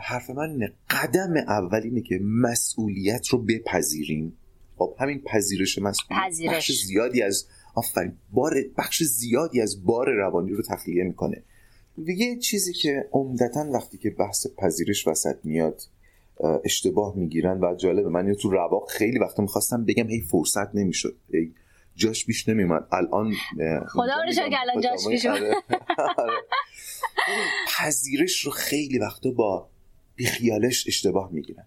حرف من قدم اول اینه که مسئولیت رو بپذیریم. خب همین پذیرش مسئولیت بخش زیادی از آفرین بار بخش زیادی از بار روانی رو تخلیه می‌کنه. و یه چیزی که عمدتا وقتی که بحث پذیرش وسط میاد اشتباه می‌گیرن و جالبه من تو رواق خیلی وقتا می‌خواستم بگم هی فرصت نمی‌شد. جاش بیش نمیومد الان خدا رو که الان جاش بیش آره. آره. [LAUGHS] پذیرش رو خیلی وقتا با بیخیالش اشتباه می‌گیرن.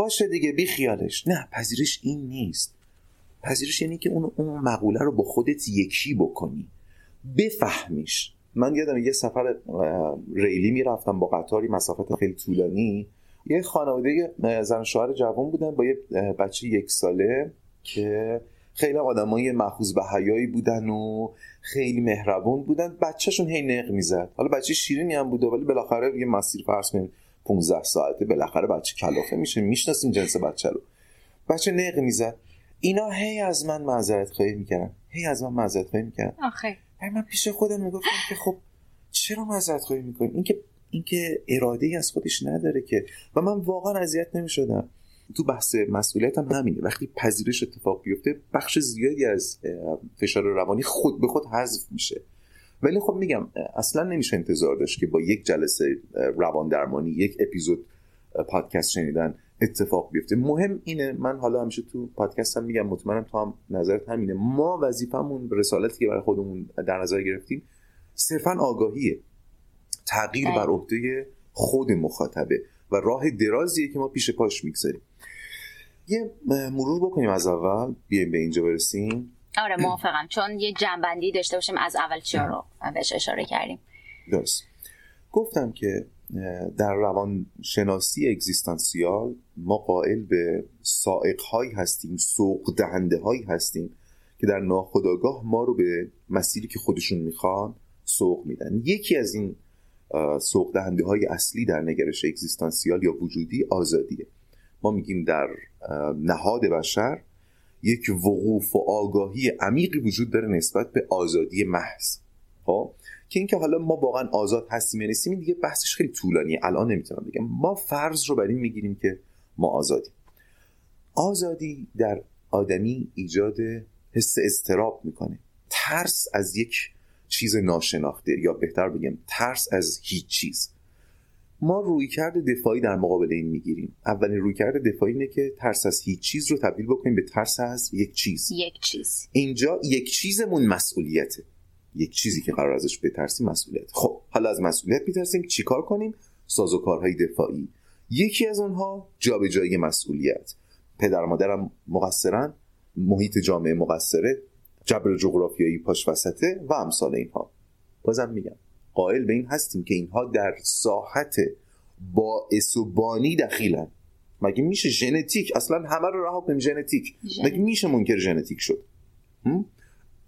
باشه دیگه بی خیالش. نه پذیرش این نیست. پذیرش یعنی که اون اون مقوله رو با خودت یکی بکنی. بفهمیش. من یادم یه سفر ریلی می‌رفتم با قطاری مسافت خیلی طولانی. یه خانواده زن شوهر جوان بودن با یه بچه یک ساله که خیلی آدمای مخوض به حیایی بودن و خیلی مهربون بودن. بچهشون هی نق می‌زد. حالا بچه شیرینی هم بوده ولی بالاخره یه مسیر فرض 15 ساعته بالاخره بچه کلافه میشه. می‌شناسیم جنس بچه رو. بچه نق می‌زد. اینا هی از من معذرت خواهی می‌کردن. هی از من معذرت خواهی می‌کردن. آخه. من پیش خودم می‌گفتم که خب چرا معذرت خواهی می‌کنی؟ اینکه اینکه اراده ای از خودش نداره که. و من واقعا اذیت نمی‌شدم. تو بحث مسئولیت هم همینه. وقتی پذیرش اتفاق بیفته بخش زیادی از فشار روانی خود به خود حذف میشه. ولی خب میگم اصلا نمیشه انتظار داشت که با یک جلسه روان درمانی یک اپیزود پادکست شنیدن اتفاق بیفته. مهم اینه من حالا همیشه تو پادکست هم میگم مطمئنم تو هم نظرت همینه. ما وظیفمون رسالتی که برای خودمون در نظر گرفتیم صرفا آگاهیه. تغییر بر بله. عهده خود مخاطبه و راه درازیه که ما پیش پاش می‌گذاریم. یه مرور بکنیم از اول. بیایم به اینجا برسیم. آره موافقم. چون یه جنبندی داشته باشیم از اول چیا رو بهش اشاره کردیم. درست. گفتم که در روان شناسی اگزیستانسیال ما قائل به سائق هایی هستیم سوق دهنده هایی هستیم که در ناخودآگاه ما رو به مسیری که خودشون می‌خوان سوق میدن. یکی از این سوق دهنده های اصلی در نگرش اگزیستانسیال یا وجودی آزادیه. ما میگیم در نهاد بشر یک وقوف و آگاهی عمیقی وجود داره نسبت به آزادی محض. خب؟ که اینکه حالا ما واقعا آزاد هستیم یا نیستیم دیگه بحثش خیلی طولانیه. الان نمی‌تونم بگم. ما فرض رو بر این می‌گیریم که ما آزادیم. آزادی در آدمی ایجاد حس اضطراب می‌کنه. ترس از یک چیز ناشناخته یا بهتر بگم ترس از هیچ چیز. ما روی کرد دفاعی در مقابل این می‌گیریم. اولین روی کرد دفاعی اینه که ترس از هیچ چیز رو تبدیل بکنیم به ترس از یک چیز. یک چیز. اینجا یک چیزمون مسئولیته. یک چیزی که قرار ازش بترسیم مسئولیت. خب حالا از مسئولیت میترسیم چیکار کنیم؟ سازوکارهای دفاعی. یکی از اونها جابجایی مسئولیت. پدر مادرم مقصرن محیط جامعه مقصره جبر جغرافیایی پاش وسطه و امثال اینها. بازم میگم. قائل به این هستیم که اینها در ساحت باعث و بانی دخیلن. مگه میشه ژنتیک؟ اصلا همه رو رها کنیم ژنتیک. مگه میشه منکر ژنتیک شد؟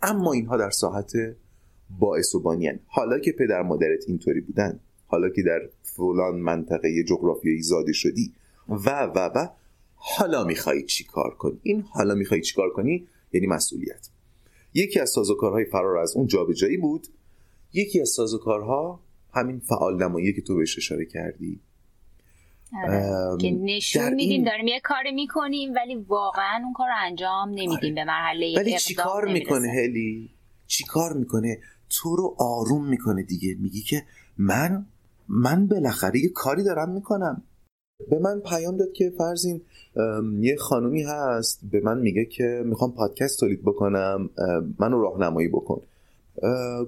اما اینها در ساحت باعث و بانی هن. حالا که پدر مادرت اینطوری بودن حالا که در فلان منطقه جغرافیایی زاده شدی و و و حالا میخوایی چی کار کنی؟ این حالا میخوایی چی کار کنی؟ یعنی مسئولیت. یکی از سازوکارهای فرار از اون جابجایی بود یکی از سازوکارها همین فعال نمایی که تو بهش اشاره کردی. آره. که نشون میدیم داریم یه کاری می‌کنیم ولی واقعا اون کار انجام نمیدیم آره. به مرحله ولی چی کار می‌کنه هلی؟ چی کار می‌کنه؟ تو رو آروم می‌کنه دیگه. میگی که من من بالاخره یه کاری دارم می‌کنم. به من پیام داد که فرزین یه خانومی هست. به من میگه که می‌خوام پادکست تولید بکنم. منو راهنمایی بکن.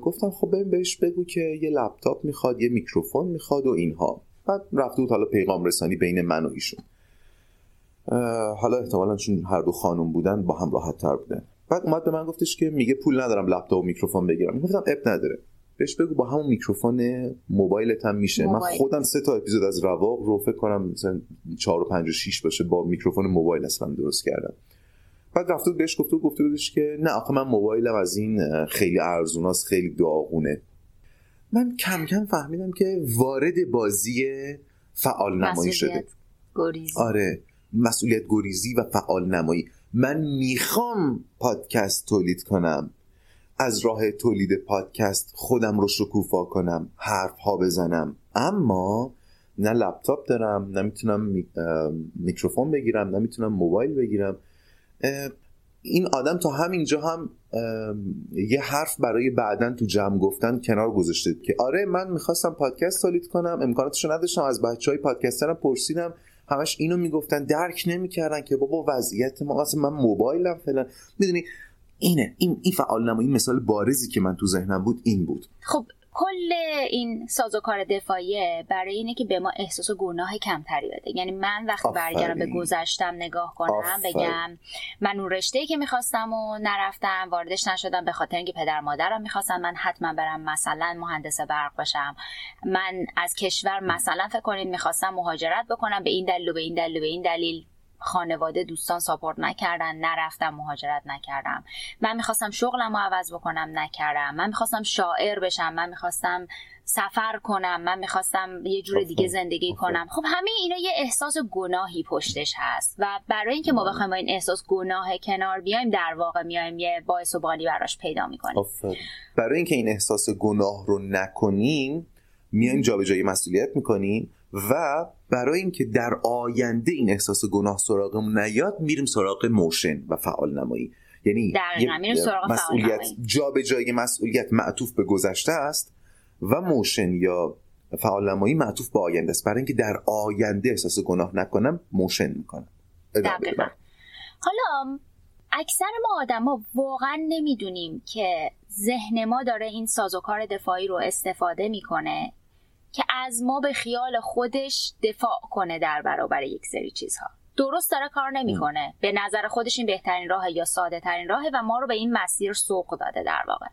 گفتم خب ببین بهش بگو که یه لپتاپ می‌خواد یه میکروفون می‌خواد و اینها. بعد رفته بود حالا پیغام رسانی بین من و ایشون. حالا احتمالا چون هر دو خانم بودن با هم راحت تر بودن. بعد اومد به من گفتش که میگه پول ندارم لپتاپ و میکروفون بگیرم. گفتم عیب نداره. بهش بگو با همون میکروفون موبایلت هم میشه. من خودم سه تا اپیزود از رواق رو فکر کنم مثلا 4 و 5 و 6 باشه با میکروفون موبایل اصلا درست کردم. بعد رفته بهش گفته گفته بودش که نه آخه من موبایلم از این خیلی ارزوناست خیلی داغونه. من کم کم فهمیدم که وارد بازی فعال نمایی شده. گریزی. آره مسئولیت گریزی و فعال نمایی من می‌خوام پادکست تولید کنم. از راه تولید پادکست خودم رو شکوفا کنم حرف ها بزنم. اما نه لپتاپ دارم نمی‌تونم میکروفون بگیرم نمی‌تونم موبایل بگیرم. این آدم تا همینجا هم یه حرف برای بعدا تو جمع گفتن کنار گذاشته که آره من می‌خواستم پادکست تولید کنم امکاناتشو نداشتم از بچه های پادکسترم پرسیدم همش اینو می‌گفتن درک نمی‌کردن که بابا وضعیت ما اصلا من موبایلم فلان. می‌دونی اینه این این فعال نمایی مثال بارزی که من تو ذهنم بود این بود. خب کل این سازوکار دفاعیه برای اینه که به ما احساس و گناه کمتری بده. یعنی من وقتی برگردم به گذشتم نگاه کنم بگم من اون رشته که می‌خواستم و نرفتم واردش نشدم به خاطر اینکه پدر مادرم می‌خواستم من حتما برم مثلا مهندس برق بشم. من از کشور مثلا فکر کنید می‌خواستم مهاجرت بکنم به این دلیل و به این دلیل و به این دلیل. خانواده دوستان ساپورت نکردن نرفتم مهاجرت نکردم. من می‌خواستم شغلم رو عوض بکنم نکردم. من می‌خواستم شاعر بشم من می‌خواستم سفر کنم من می‌خواستم یه جور دیگه زندگی کنم. خب همه اینا یه احساس گناهی پشتش هست و برای اینکه ما بخوایم با این احساس گناه کنار بیایم در واقع میایم یه باعث و بانی براش پیدا می‌کنیم. برای اینکه این احساس گناه رو نکنیم میایم جابجایی مسئولیت می‌کنیم و برای اینکه در آینده این احساس گناه سراغمون نیاد میریم سراغ موشن و فعال نمایی یعنی مسئولیت جابجایی مسئولیت معطوف به گذشته است و motion یا فعال نمایی معطوف به آینده است. برای اینکه در آینده احساس گناه نکنم motion می‌کنم. حالا اکثر ما آدما واقعا نمی‌دونیم که ذهن ما داره این سازوکار دفاعی رو استفاده می‌کنه. که از ما به خیال خودش دفاع کنه در برابر یک سری چیزها. درست داره کار نمی‌کنه. به نظر خودش این بهترین راه یا ساده ترین راهه و ما رو به این مسیر سوق داده در واقع.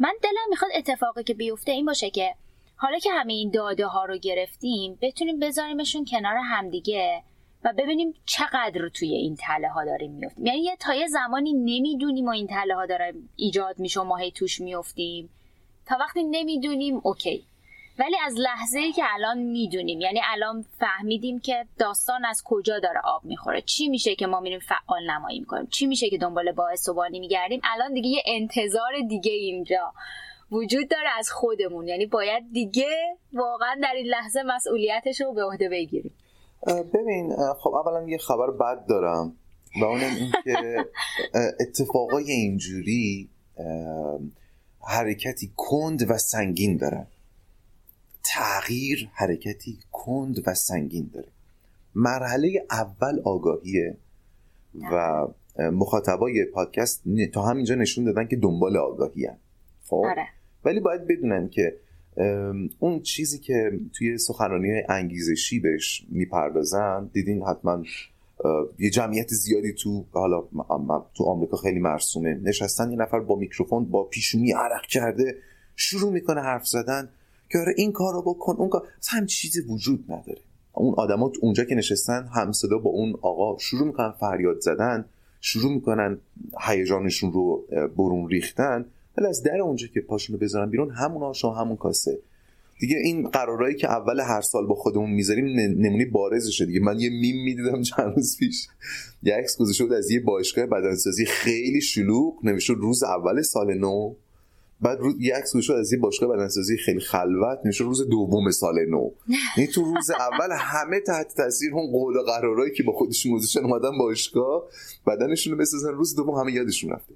من دلم می‌خواد اتفاقی که بیفته این باشه که حالا که همه این داده ها رو گرفتیم بتونیم بذاریمشون کنار همدیگه و ببینیم چقدر توی این تله ها داریم میفتیم یعنی یه تا یه زمانی نمی‌دونیم و این تله ها داره ایجاد میشه و ما هی توش میفتیم تا وقتی نمی‌دونیم اوکی. ولی از لحظه ای که الان می‌دونیم یعنی الان فهمیدیم که داستان از کجا داره آب می‌خوره چی میشه که ما میریم فعال نمایی می‌کنیم چی میشه که دنبال باعث و بانی میگردیم الان دیگه یه انتظار دیگه اینجا وجود داره از خودمون. یعنی باید دیگه واقعا در این لحظه مسئولیتش رو به عهده بگیریم. ببین خب اولا یه خبر بد دارم و اونم این که اتفاقای اینجوری حرکتی کند و سنگین دارن. تغییر حرکتی کند و سنگین داره مرحله اول آگاهیه و مخاطبای پادکست تا همینجا نشون دادن که دنبال آگاهی هن. خب آره. ولی باید بدونن که اون چیزی که توی سخنرانی انگیزشی بهش می‌پردازن دیدین حتما یه جمعیت زیادی تو حالا تو آمریکا خیلی مرسومه نشستن یه نفر با میکروفون با پیشونی عرق کرده شروع می‌کنه حرف زدن که آره این کار رو بکن اون کار هم چیزی وجود نداره. اون آدما اونجا که نشستن همصدا با اون آقا شروع می‌کنن فریاد زدن شروع می‌کنن هیجانشون رو برون ریختن. ولی از در اونجا که پاشون رو بذارن بیرون همون آشا همون کاسه. دیگه این قرارهایی که اول هر سال با خودمون می‌ذاریم نمونه بارزشه دیگه. من یه میم می‌دیدم چند روز پیش. یه عکس گذاشته از یه باشگاه بدنسازی خیلی شلوغ نمیشه روز اول سال نو. بعد رو... یه عکس گذاشته از یه باشگاه بدنسازی خیلی خلوت نمیشه روز دوم سال نو. [LAUGHS] یعنی تو روز اول همه تحت تاثیر اون قول و قرارهایی که با خودشون گذاشتن اومدن باشگاه بدنشون رو بسازن. روز دوم همه یادشون رفته.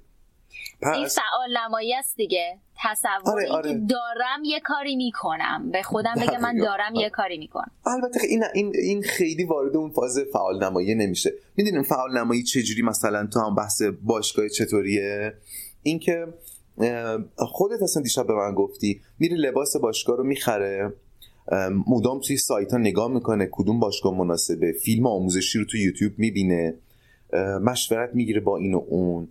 پس... این فعال نمایی است دیگه. تصور آره، آره. که دارم یه کاری می‌کنم. به خودم بگه من دارم یه کاری می‌کنم. البته این این این خیلی وارد اون فاز فعال نمایی نمیشه. می‌دونیم فعال نمایی چجوری مثلا تو هم بحث باشگاه چطوریه؟ اینکه خودت اصلا دیشب به من گفتی میری لباس باشگاه رو می‌خره. مدام توی سایت ها نگاه می‌کنه کدوم باشگاه مناسبه. فیلم آموزشی رو تو یوتیوب می‌بینه. مشورت می‌گیره با این و اون.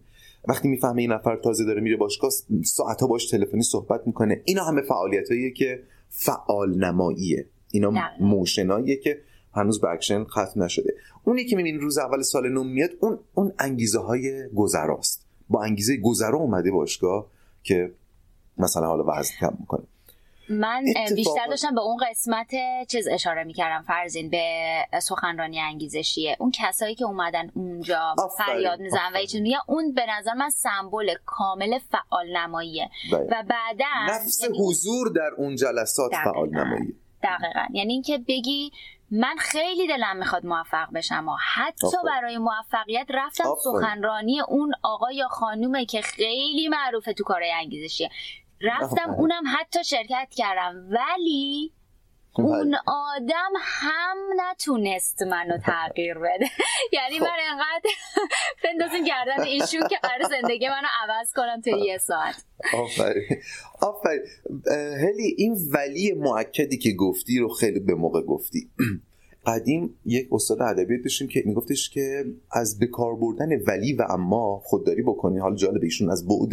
وقتی می‌فهمه این نفر تازه داره میره باشگاه ساعتها باش تلفنی صحبت می‌کنه. اینا همه فعالیتاییه که فعال نماییه اینا motion اییه که هنوز به اکشن ختم نشده. اونی که می‌بینی روز اول سال نو میاد اون اون انگیزه های گذراست. با انگیزه گذرا اومده باشگاه. که مثلا حالا وزن کم می‌کنه. من بیشتر داشتم به اون قسمت چیز اشاره می‌کردم فرزین به سخنرانی انگیزشیه اون کسایی که اومدن اونجا فریاد می‌زنن و چیز اون به نظر من سمبل کامل فعال نماییه. و بعدا نفس یعنی حضور در اون جلسات فعال نماییه دقیقا. یعنی اینکه بگی من خیلی دلم می‌خواد موفق بشم و حتی برای موفقیت رفتم سخنرانی اون آقا یا خانومه که خیلی معروفه تو کارهای انگیزشیه رفتم اونم حتی شرکت کردم. ولی اون آدم هم نتونست منو تغییر بده. [LAUGHS] یعنی خب. من انقدر [LAUGHS] بندازیم گردن ایشون که قرار زندگی منو عوض کنم توی یه ساعت. آفرین. آفرین. هلی این ولی معکدی که گفتی رو خیلی به موقع گفتی. [CLEARS THROAT] قدیم یک استاد ادبیات داشتیم که میگفتش که از به کار بردن ولی و اما خودداری بکنی حال جالب ایشون از بعد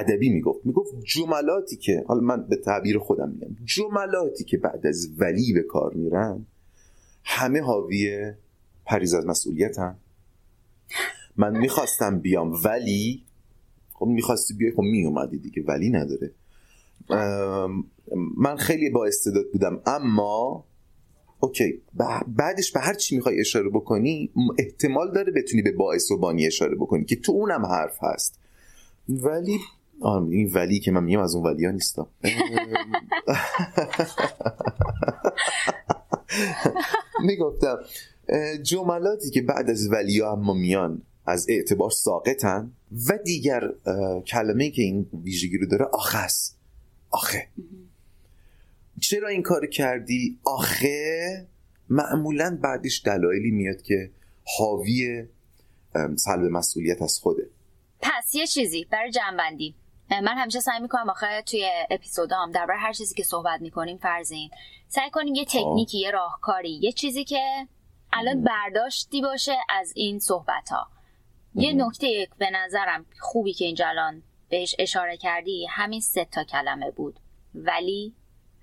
ادبی می‌گفت. می‌گفت جملاتی که حالا من به تعبیر خودم میگم جملاتی که بعد از ولی به کار میرن همه حاوی پریز از مسئولیت هم. من می‌خواستم بیام ولی خب می‌خواستی بیای خب میومدی دیگه ولی نداره. من خیلی با استعداد بودم اما اوکی بعدش به هر چی می‌خوای اشاره بکنی احتمال داره بتونی به باعث و بانی اشاره بکنی که تو اونم حرف هست. ولی این ولی که من میگم از اون ولی ها نیستم [LAUGHS] می‌گفتم جملاتی که بعد از ولی ها اما میان از اعتبار ساقطن و دیگر کلمه که این ویژگی رو داره آخه است. آخه. چرا این کار کردی؟ آخه معمولا بعدش دلایلی میاد که حاوی سلب مسئولیت از خوده. پس یه چیزی برای جنبندی. من همیشه سعی می‌کنم آخه توی اپیزودام درباره هر چیزی که صحبت می‌کنیم فرزین سعی کنیم یه تکنیکی یه راهکاری یه چیزی که الان برداشتی باشه از این صحبت ها یه نکته به نظرم خوبی که اینجا الان بهش اشاره کردی همین سه تا کلمه بود. ولی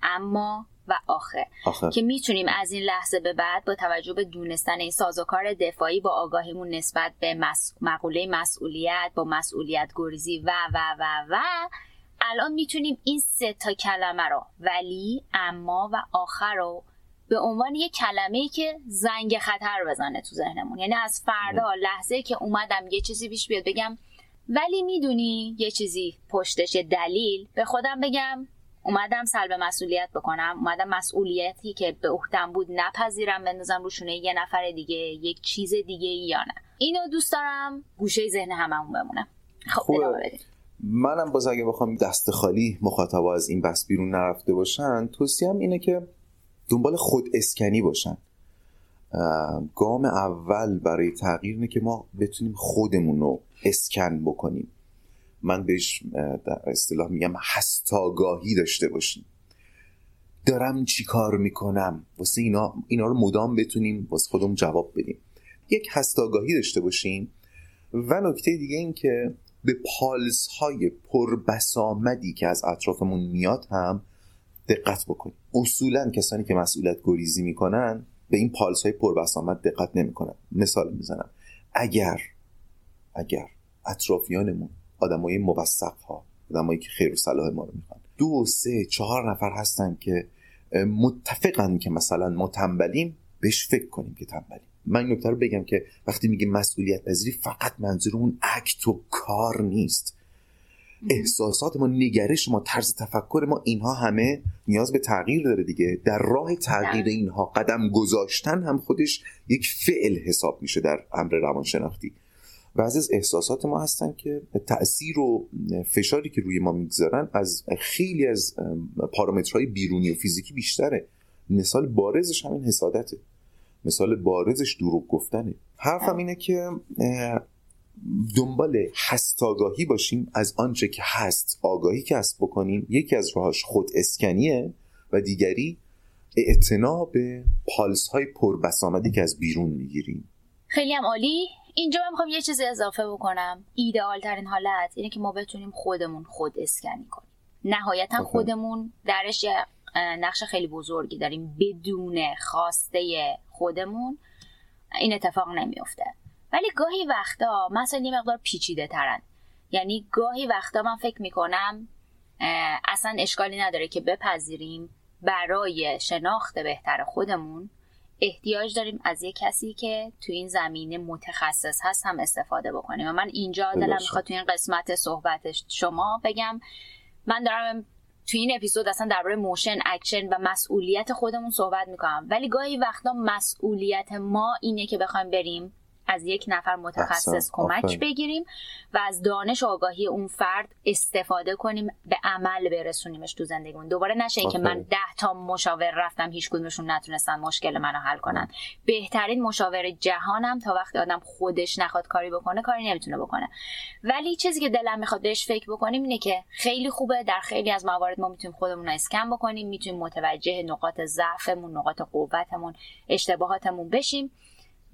اما و آخه, که می‌تونیم از این لحظه به بعد با توجه به دونستن این سازوکار دفاعی با آگاهیمون نسبت به مس... مقوله مسئولیت با مسئولیت گریزی و و و و الان می‌تونیم این سه تا کلمه رو ولی اما و آخر رو به عنوان یه کلمه ای که زنگ خطر بزنه تو ذهنمون. یعنی از فردا لحظه که اومدم یه چیزی پیش بیاد بگم ولی می‌دونی یه چیزی پشتش یه دلیل به خودم بگم اومدم سلب مسئولیت بکنم. اومدم مسئولیتی که به عهدم بود نپذیرم بندازم روشونه یه نفر دیگه یک چیز دیگه یا نه. اینو دوست دارم گوشه ذهن هممون بمونم خب منم باز اگه بخوام دست خالی مخاطبا از این بس بیرون نرفته باشن توصیهم اینه که دنبال خود اسکنی باشن. گام اول برای تغییر اینه که ما بتونیم خودمون رو اسکن بکنیم. من بهش در اصطلاح میگم هستاگاهی داشته باشیم. دارم چی کار می‌کنم؟ واسه اینا, اینا رو مدام بتونیم واسه خودمون جواب بدیم. یک هستاگاهی داشته باشیم و نکته دیگه این که به پالس های پربسامدی که از اطرافمون میاد هم دقت بکنیم. اصولا کسانی که مسئولیت گریزی می‌کنن به این پالس های پربسامد دقت نمی‌کنن. مثال می‌زنم. اگر اگر اطرافیانمون آدمای موثق ها آدمایی که خیر و صلاح ما رو می‌خوان. دو سه چهار نفر هستن که متفقن که مثلا ما تنبلیم بهش فکر کنیم که تنبلیم. من این نکته رو بگم که وقتی میگه مسئولیت پذیری فقط منظور اون اکت و کار نیست. احساسات ما نگرش ما طرز تفکر ما اینها همه نیاز به تغییر داره دیگه. در راه تغییر اینها قدم گذاشتن هم خودش یک فعل حساب میشه در امر روانشناختی. بعضی از احساسات ما هستن که تاثیر و فشاری که روی ما می‌گذارن از خیلی از پارامترهای بیرونی و فیزیکی بیشتره. مثال بارزش همین حسادته. مثال بارزش دروغ گفتنه. حرفم اینه که دنبال هست آگاهی باشیم از آنچه که هست. آگاهی کسب بکنیم یکی از راهاش خود اسکنیه و دیگری اعتنا به پالس های پربسامدی که از بیرون می‌گیریم. خیلی هم عالی. اینجا من می‌خوام یه چیزی اضافه بکنم. ایدئال ترین حالت اینه که ما بتونیم خودمون خود اسکنی کنیم. نهایتا خودمون درش یه نقش خیلی بزرگی داریم. بدون خواسته خودمون این اتفاق نمیفته ولی گاهی وقتا مثلا یه مقدار پیچیده ترن یعنی گاهی وقتا من فکر می‌کنم اصلا اشکالی نداره که بپذیریم برای شناخت بهتر خودمون. احتیاج داریم از یه کسی که تو این زمینه متخصص هست هم استفاده بکنیم. و من اینجا دلم می‌خواد تو این قسمت صحبتش شما بگم من دارم تو این اپیزود اصلا درباره motion action و مسئولیت خودمون صحبت می‌کنم. ولی گاهی وقتا مسئولیت ما اینه که بخوایم بریم از یک نفر متخصص کمک بگیریم و از دانش و آگاهی اون فرد استفاده کنیم به عمل برسونیمش تو زندگیمون. دوباره نشه که من ده تا مشاور رفتم هیچ کدومشون نتونستن مشکل منو حل کنن. بهترین مشاور جهانم تا وقتی آدم خودش نخواد کاری بکنه کاری نمی‌تونه بکنه. ولی چیزی که دلم می‌خواد بهش فکر بکنیم اینه که خیلی خوبه در خیلی از موارد ما می‌تونیم خودمون رو اسکن بکنیم می‌تونیم متوجه نقاط ضعفمون نقاط قوتمون اشتباهاتمون بشیم.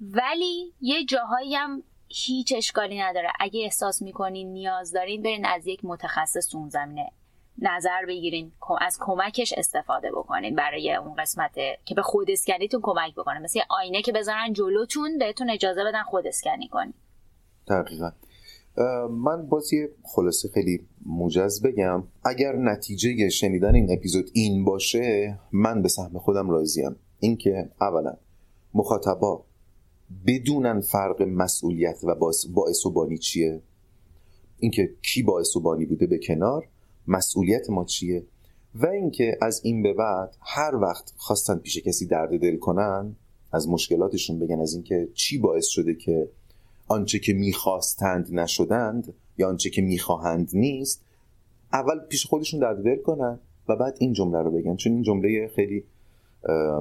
ولی یه جاهایی هم هیچ اشکالی نداره. اگه احساس می‌کنین نیاز دارین برین از یک متخصص اون زمینه نظر بگیرین از کمکش استفاده بکنین برای اون قسمت که به خود اسکنیتون کمک بکنه. مثل آینه که بذارن جلوتون بهتون اجازه بدن خود اسکنی کنین. دقیقا. من باز یه خلاصه خیلی موجز بگم. اگر نتیجه شنیدن این اپیزود این باشه من به سهم خودم راضیم. اینکه اولا مخاطبا بدونن فرق مسئولیت و باعث و بانی چیه؟ اینکه کی باعث و بانی بوده به کنار مسئولیت ما چیه؟ و اینکه از این به بعد هر وقت خواستن پیش کسی درد دل کنن از مشکلاتشون بگن از اینکه چی باعث شده که آنچه که می‌خواستند نشدند یا آنچه که می‌خواهند نیست اول پیش خودشون درد دل کنن و بعد این جمله رو بگن. چون این جمله خیلی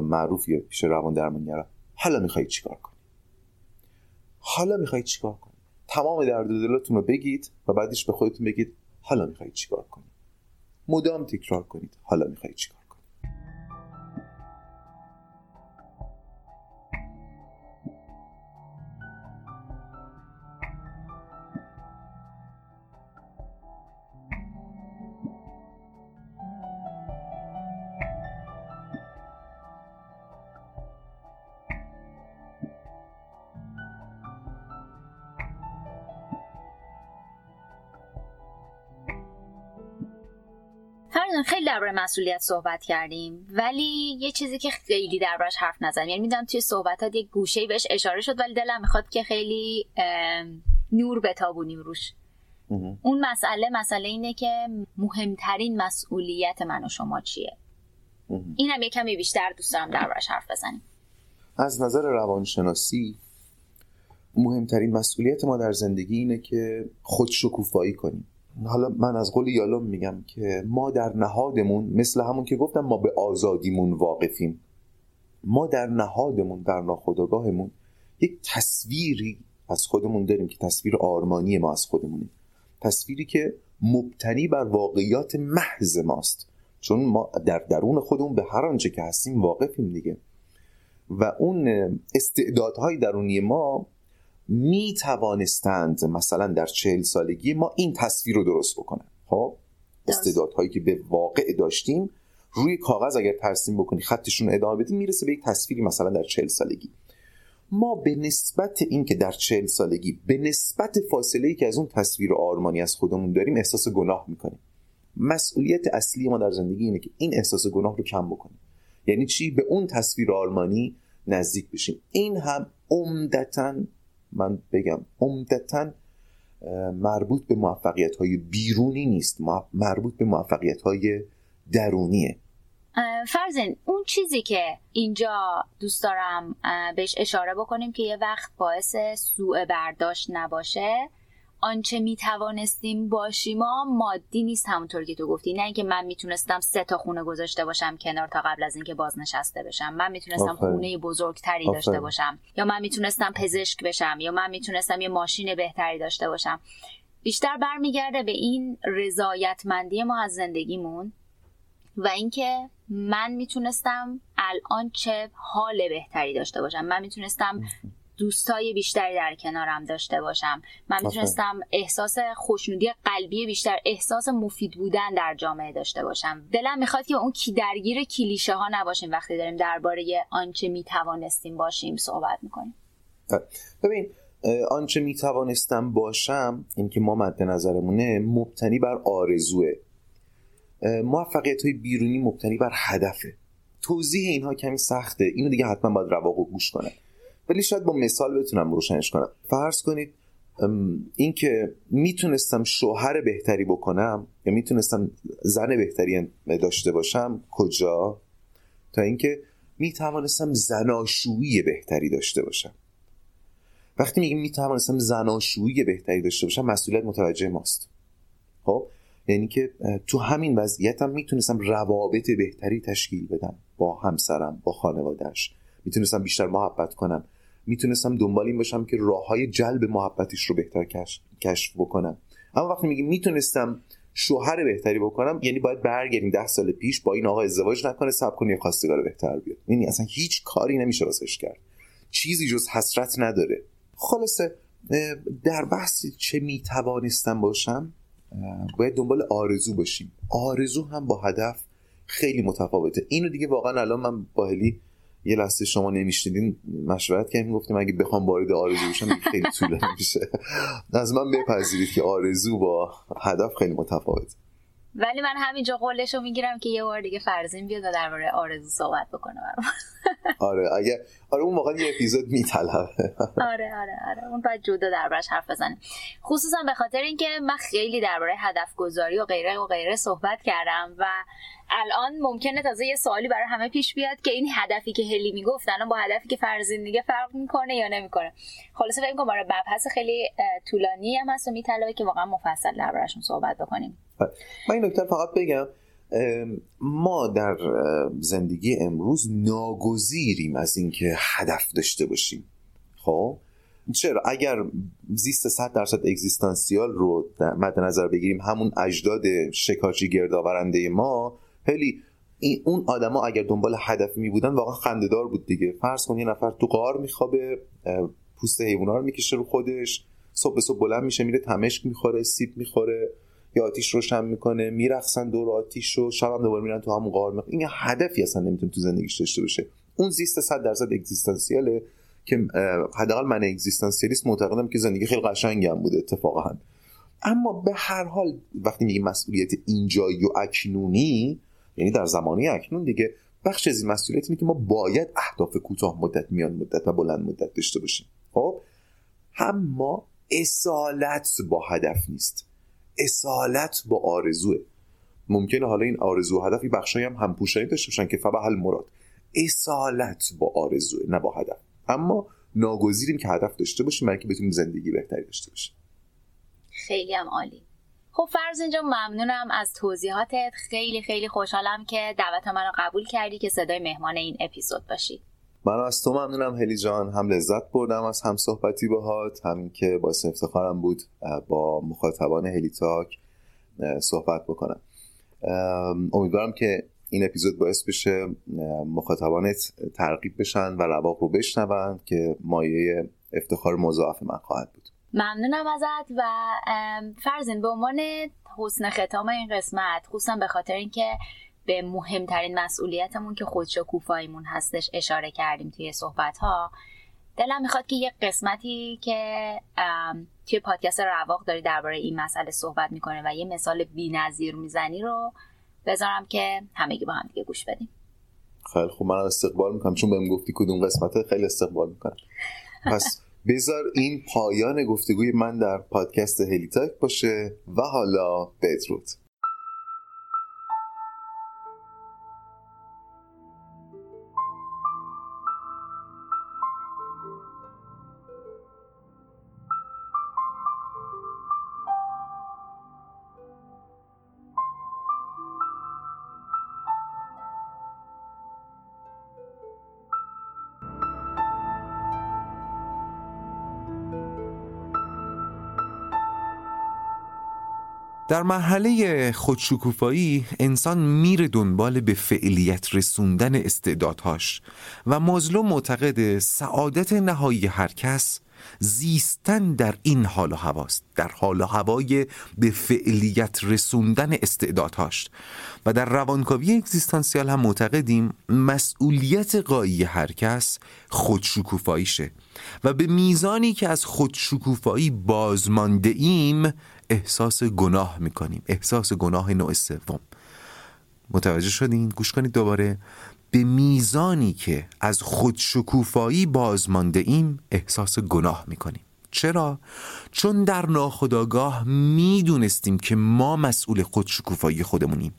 معروفیه پیش روان درمانگرا. حالا میخوایی چیکار کن حالا می‌خواید چیکار کنید؟ تمام درد دلتون رو بگید و بعدش به خودتون بگید حالا می‌خواید چیکار کنید؟ مدام تکرار کنید حالا می‌خواید چیکار درباره مسئولیت صحبت کردیم ولی یه چیزی که خیلی دربارش حرف نزنیم. یعنی می‌دونم توی صحبتات یه گوشه بهش اشاره شد ولی دلم می‌خواد که خیلی نور بتابونیم روش. اون مسئله مسئله اینه که مهمترین مسئولیت من و شما چیه؟ این هم یه کمی بیشتر دوست دارم دربارش حرف بزنیم. از نظر روانشناسی مهمترین مسئولیت ما در زندگی اینه که خود شکوفایی کنیم. حالا من از قول یالوم میگم که ما در نهادمون مثل همون که گفتم ما به آزادیمون واقفیم. ما در نهادمون در ناخودآگاهمون یک تصویری از خودمون داریم که تصویر آرمانی ما از خودمونه. تصویری که مبتنی بر واقعیات محض ماست. چون ما در درون خودمون به هر آنچه که هستیم واقفیم دیگه. و اون استعدادهای درونی ما می توانستند مثلا در چهل سالگی ما این تصویر رو درست بکنن. خب؟ استعدادهایی که به واقع داشتیم روی کاغذ اگر ترسیم بکنی خطشون ادامه بدیم می‌رسه به یک تصویری مثلا در چهل سالگی. ما به نسبت اینکه در چهل سالگی به نسبت فاصله ای که از اون تصویر آرمانی از خودمون داریم احساس گناه می‌کنیم. مسئولیت اصلی ما در زندگی اینه که این احساس گناه رو کم بکنیم. یعنی چی؟ به اون تصویر آرمانی نزدیک بشیم. این هم عمدتا من بگم عمدتا مربوط به موفقیت های بیرونی نیست مربوط به موفقیت های درونیه فرزین اون چیزی که اینجا دوست دارم بهش اشاره بکنیم که یه وقت باعث سوء برداشت نباشه آنچه می توانستیم باشیم ما مادی نیست همونطور که تو گفتی. نه اینکه من می‌تونستم سه تا خونه گذاشته باشم کنار تا قبل از اینکه بازنشسته بشم. من می‌تونستم خونه بزرگتری داشته باشم. یا من می‌تونستم پزشک بشم. یا من می‌تونستم یه ماشین بهتری داشته باشم. بیشتر برمیگرده به این رضایتمندی ما از زندگیمون و اینکه من می‌تونستم الان چه حال بهتری داشته باشم. من می‌تونستم دوستای بیشتری در کنارم داشته باشم. من می‌تونستم احساس خوشنودی قلبی بیشتر احساس مفید بودن در جامعه داشته باشم. دلم می‌خواد که اون کی درگیر کلیشه ها نباشیم وقتی داریم درباره آنچه می‌توانستیم باشیم صحبت می‌کنیم. ببین آنچه می‌توانستم باشم این که ما مد نظرمونه مبتنی بر آرزوه. موفقیت های بیرونی مبتنی بر هدفه. توضیح اینها کمی سخته. اینو دیگه حتما باید رواق گوش کنه. ولی شاید با مثال بتونم روشنش کنم. فرض کنید اینکه می‌تونستم شوهر بهتری بکنم یا می‌تونستم زن بهتری داشته باشم کجا؟ تا اینکه می‌توانستم زناشویی بهتری داشته باشم. وقتی میگیم می‌توانستم زناشویی بهتری داشته باشم مسئولیت متوجه ماست. خب؟ یعنی که تو همین وضعیتم می‌تونستم روابط بهتری تشکیل بدم با همسرم با خانوادهش می‌تونستم بیشتر محبت کنم. می‌تونستم دنبال این باشم که راه های جلب محبتش رو بهتر کشف بکنم. اما وقتی میگیم می‌تونستم شوهر بهتری بکنم یعنی باید برگردیم ده سال پیش با این آقا ازدواج نکنه سب کنی خواستگار بهتر بیاد. یعنی اصلا هیچ کاری نمیشه واسش کرد. چیزی جز حسرت نداره. خلاصه در بحث چه می‌توانستم باشم باید دنبال آرزو باشیم. آرزو هم با هدف خیلی متفاوته. اینو دیگه واقعا الان من باهلی یه لحظه شما نمیشنیدین مشورت کردیم گفتیم اگه بخوام وارد آرزو بشم خیلی طولانی میشه از من بپذیرید که آرزو با هدف خیلی متفاوت ولی من همینجا قولش رو می‌گیرم که یه بار دیگه فرزین بیاد و درباره آرزو صحبت بکنه برام. [LAUGHS] آره اگه آره اون موقع یه اپیزود میطلبه. [LAUGHS] آره آره آره. اون باید جدا دربارش حرف بزنیم. خصوصا به خاطر اینکه من خیلی درباره هدف گذاری و غیره و غیره صحبت کردم و الان ممکنه تازه یه سوالی برای همه پیش بیاد که این هدفی که هلی می‌گفت الان با هدفی که فرزین دیگه فرق می‌کنه یا نمی‌کنه. خلاصه فکر کنم برای مبحث خیلی طولانی هم هست و میطلبه که واقعا مفصل دربارشون صحبت بکنیم. من این نکته فقط بگم ما در زندگی امروز ناگزیریم از اینکه هدف داشته باشیم. خب؟ چرا؟ اگر زیست 100 درصد اگزیستانسیال رو مد نظر بگیریم همون اجداد شکارچی گردآورنده ما خیلی اون آدما اگر دنبال هدف می بودن واقعا خندهدار بود دیگه. فرض کن یه نفر تو قار میخوابه پوست حیونا رو می‌کشه رو خودش صبح صبح بلند میشه میره تمشک می‌خوره سیب می‌خوره. یا آتیش روشن می‌کنه میرقصن دور آتیش رو شب هم دوباره میرن تو همون غار می‌خوره این هدفی اصلا نمی‌تونه تو زندگیش داشته باشه. اون زیست 100 درصد اگزیستانسیاله که حداقل من اگزیستانسیالیست معتقدم که زندگی خیلی قشنگی هم بوده اتفاقا. اما به هر حال وقتی میگیم مسئولیت اینجایی و اکنونی یعنی در زمانی اکنون دیگه بخش از این مسئولیت اینه که ما باید اهداف کوتاه مدت میان مدت و بلند مدت داشته باشیم. خب؟ اما اصالت با هدف نیست. اصالت با آرزوه. ممکنه حالا این آرزو و هدف بخشایی هم همپوشانی داشته باشن که فبحل مراد. اصالت با آرزوه نه با هدف. اما ناگزیریم که هدف داشته باشیم برای که بتونیم زندگی بهتری داشته باشیم. خیلی هم عالی. خب فرض اینجا ممنونم از توضیحاتت. خیلی خیلی خوشحالم که دعوت منو قبول کردی که صدای مهمان این اپیزود باشی. من از تو ممنونم هلی جان. هم لذت بردم از هم صحبتی باهات همین که باعث افتخارم بود با مخاطبان هلی تاک صحبت بکنم. امیدوارم که این اپیزود باعث بشه مخاطبانت ترغیب بشن و رواق رو بشنون که مایه افتخار مضاعف من خواهد بود. ممنونم ازت و فرزین به عنوان حسن ختام این قسمت خصوصا به خاطر اینکه به مهمترین مسئولیتمون که خودشکوفاییمون هستش اشاره کردیم توی صحبت ها دلم می‌خواد که یه قسمتی که توی پادکست رواق داری درباره این مسئله صحبت می‌کنه و یه مثال نظیر می‌زنی رو بذارم که همگی با هم دیگه گوش بدیم. خیلی خوب. منم استقبال می‌کنم. چون بهم گفتی کدوم قسمته خیلی استقبال می‌کنم. پس بذار این پایان گفتگوی من در پادکست هلیتاک باشه و حالا بدرود. در مرحله خودشکوفایی انسان میره دنبال به فعلیت رسوندن استعدادهاش و مظلوم معتقد سعادت نهایی هر کس زیستن در این حال و هواست در حال و هوای به فعلیت رسوندن استعدادهاش. و در روانکاوی اگزیستانسیال هم معتقدیم مسئولیت قایی هر کس خودشکوفاییشه. و به میزانی که از خودشکوفایی بازمانده ایم احساس گناه می‌کنیم احساس گناه نوع سوم. متوجه شدین؟ گوش کنید دوباره. به میزانی که از خودشکوفایی بازمانده ایم احساس گناه می‌کنیم. چرا؟ چون در ناخداگاه می‌دونستیم که ما مسئول خودشکوفایی خودمونیم.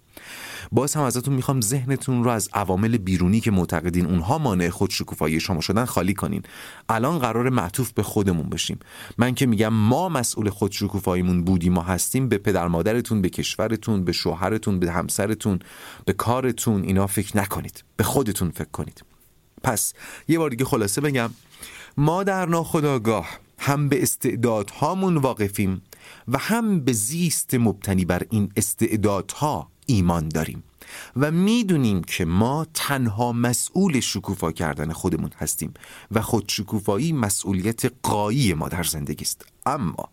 باز هم ازتون می‌خوام ذهنتون رو از عوامل بیرونی که معتقدین اونها مانع خود شکوفایی شما شدن خالی کنین. الان قرار معطوف به خودمون بشیم. من که میگم ما مسئول خود شکوفاییمون بودیم ما هستیم به پدر مادرتون به کشورتون به شوهرتون به همسرتون به کارتون اینا فکر نکنید. به خودتون فکر کنید. پس یه بار دیگه خلاصه بگم ما در ناخداگاه هم به استعدادهامون واقفیم و هم به زیست مبتنی بر این استعدادها ایمان داریم و می‌دونیم که ما تنها مسئول شکوفا کردن خودمون هستیم و خود شکوفایی مسئولیت قایی ما در زندگی است اما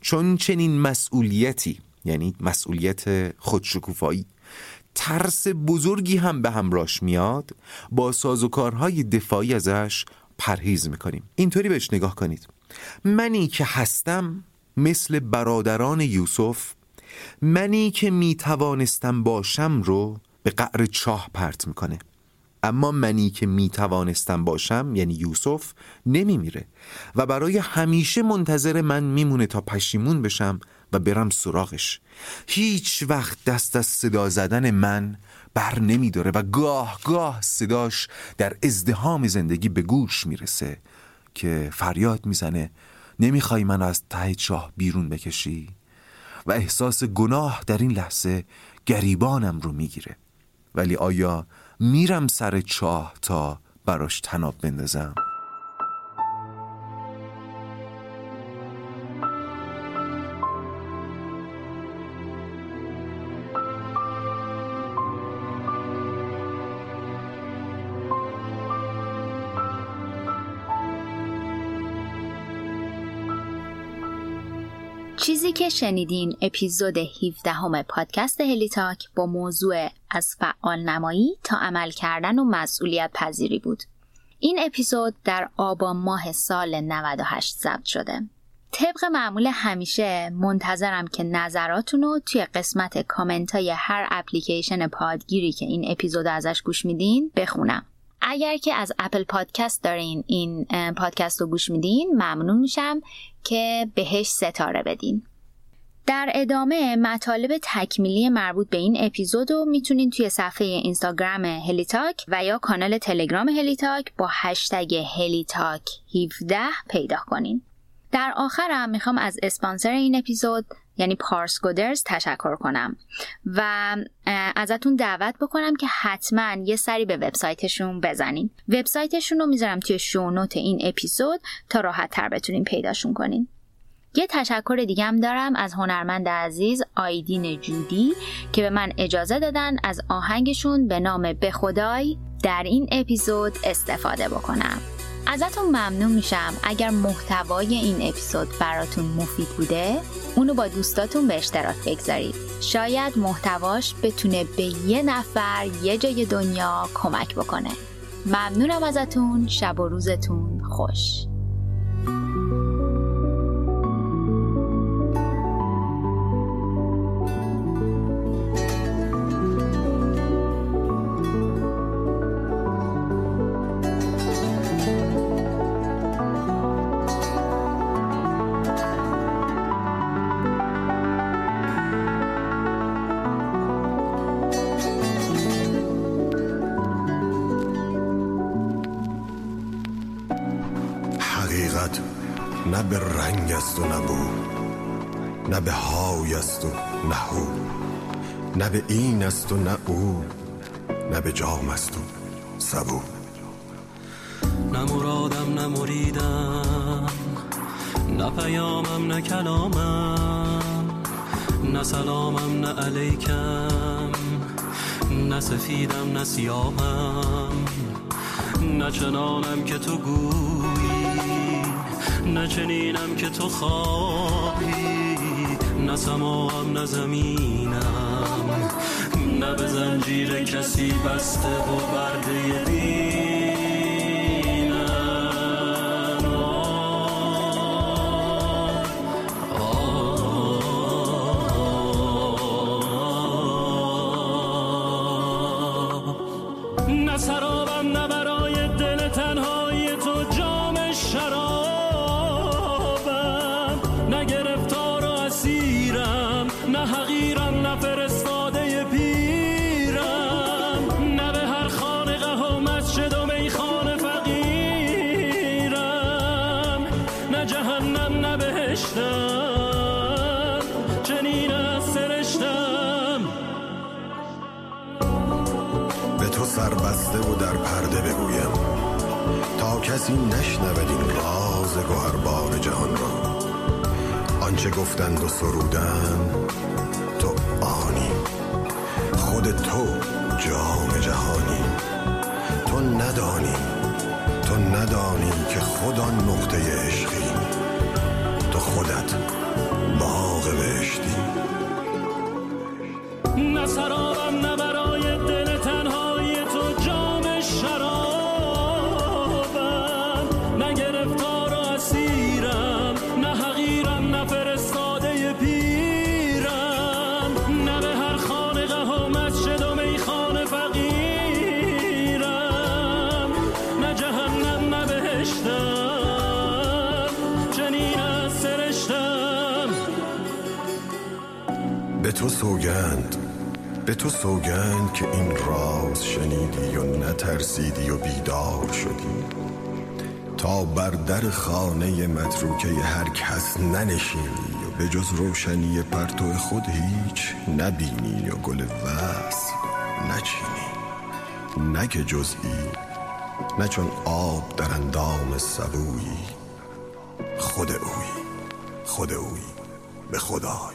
چون چنین مسئولیتی یعنی مسئولیت خود شکوفایی ترس بزرگی هم به همراش میاد با سازوکارهای دفاعی ازش پرهیز می‌کنیم. اینطوری بهش نگاه کنید. منی که هستم مثل برادران یوسف منی که می توانستم باشم رو به قعر چاه پرت می‌کنه. اما منی که می توانستم باشم یعنی یوسف نمی میره و برای همیشه منتظر من میمونه تا پشیمون بشم و برم سراغش. هیچ وقت دست از صدا زدن من بر نمی داره و گاه گاه صداش در ازدهام زندگی به گوش می‌رسه. که فریاد می‌زنه نمی‌خوای من از ته چاه بیرون بکشی و احساس گناه در این لحظه گریبانم رو می‌گیره ولی آیا میرم سر چاه تا براش تناب بندازم؟ که شنیدین اپیزود 17 همه پادکست هلیتاک با موضوع از فعال نمایی تا عمل کردن و مسئولیت پذیری بود. این اپیزود در آبان ماه سال 98 ضبط شده. طبق معمول همیشه منتظرم که نظراتون رو توی قسمت کامنت های هر اپلیکیشن پادگیری که این اپیزود ازش گوش میدین بخونم. اگر که از اپل پادکست دارین این پادکست رو گوش میدین ممنون میشم که بهش ستاره بدین در ادامه مطالب تکمیلی مربوط به این اپیزود رو می‌تونین توی صفحه اینستاگرام هلیتاک و یا کانال تلگرام هلیتاک با هشتگ هلیتاک 17 پیدا کنین. در آخرم می‌خوام از اسپانسر این اپیزود یعنی پارس گودرز تشکر کنم و ازتون دعوت بکنم که حتما یه سری به وبسایتشون بزنین وبسایتشون رو می‌ذارم توی show note این اپیزود تا راحت تر بتونین پیداشون کنین یه تشکر دیگه هم دارم از هنرمند عزیز آیدین جودی که به من اجازه دادن از آهنگشون به نام به خدای در این اپیزود استفاده بکنم. ازتون ممنون میشم. اگر محتوای این اپیزود براتون مفید بوده اونو با دوستاتون به اشتراک بگذارید. شاید محتواش بتونه به یه نفر یه جای دنیا کمک بکنه. ممنونم ازتون. شب و روزتون خوش. است و نه نه به های است و نه هو. نه به این است و نه او. نه به جام است و سبو. نه مرادم نه مریدم. نه پیامم نه کلامم. نه سلامم نه علیکم. نه سفیدم نه سیامم نه چنانم که تو گویی نه چنینم که تو خواهی نه سماهم نه زمینم. نه به زنجیر کسی بسته و برده کسی نشنود این راز گوهربار جهان را. آنچه گفتند و سرودند تو آنی. خود تو جام جهانی. تو ندانی تو ندانی که خود آن نقطه عشقی. تو خودت باغ بهشتی. نه سرابم نه تو سوگند به تو سوگند که این راز شنیدی و نترسیدی و بیدار شدی. تا بر در خانه متروکه هر کس ننشینی و به جز روشنی پرتو خود هیچ نبینی و گل وصل نچینی. نه که جزئی نه چون آب در اندام سبویی. خود اوی خود اوی به خدای.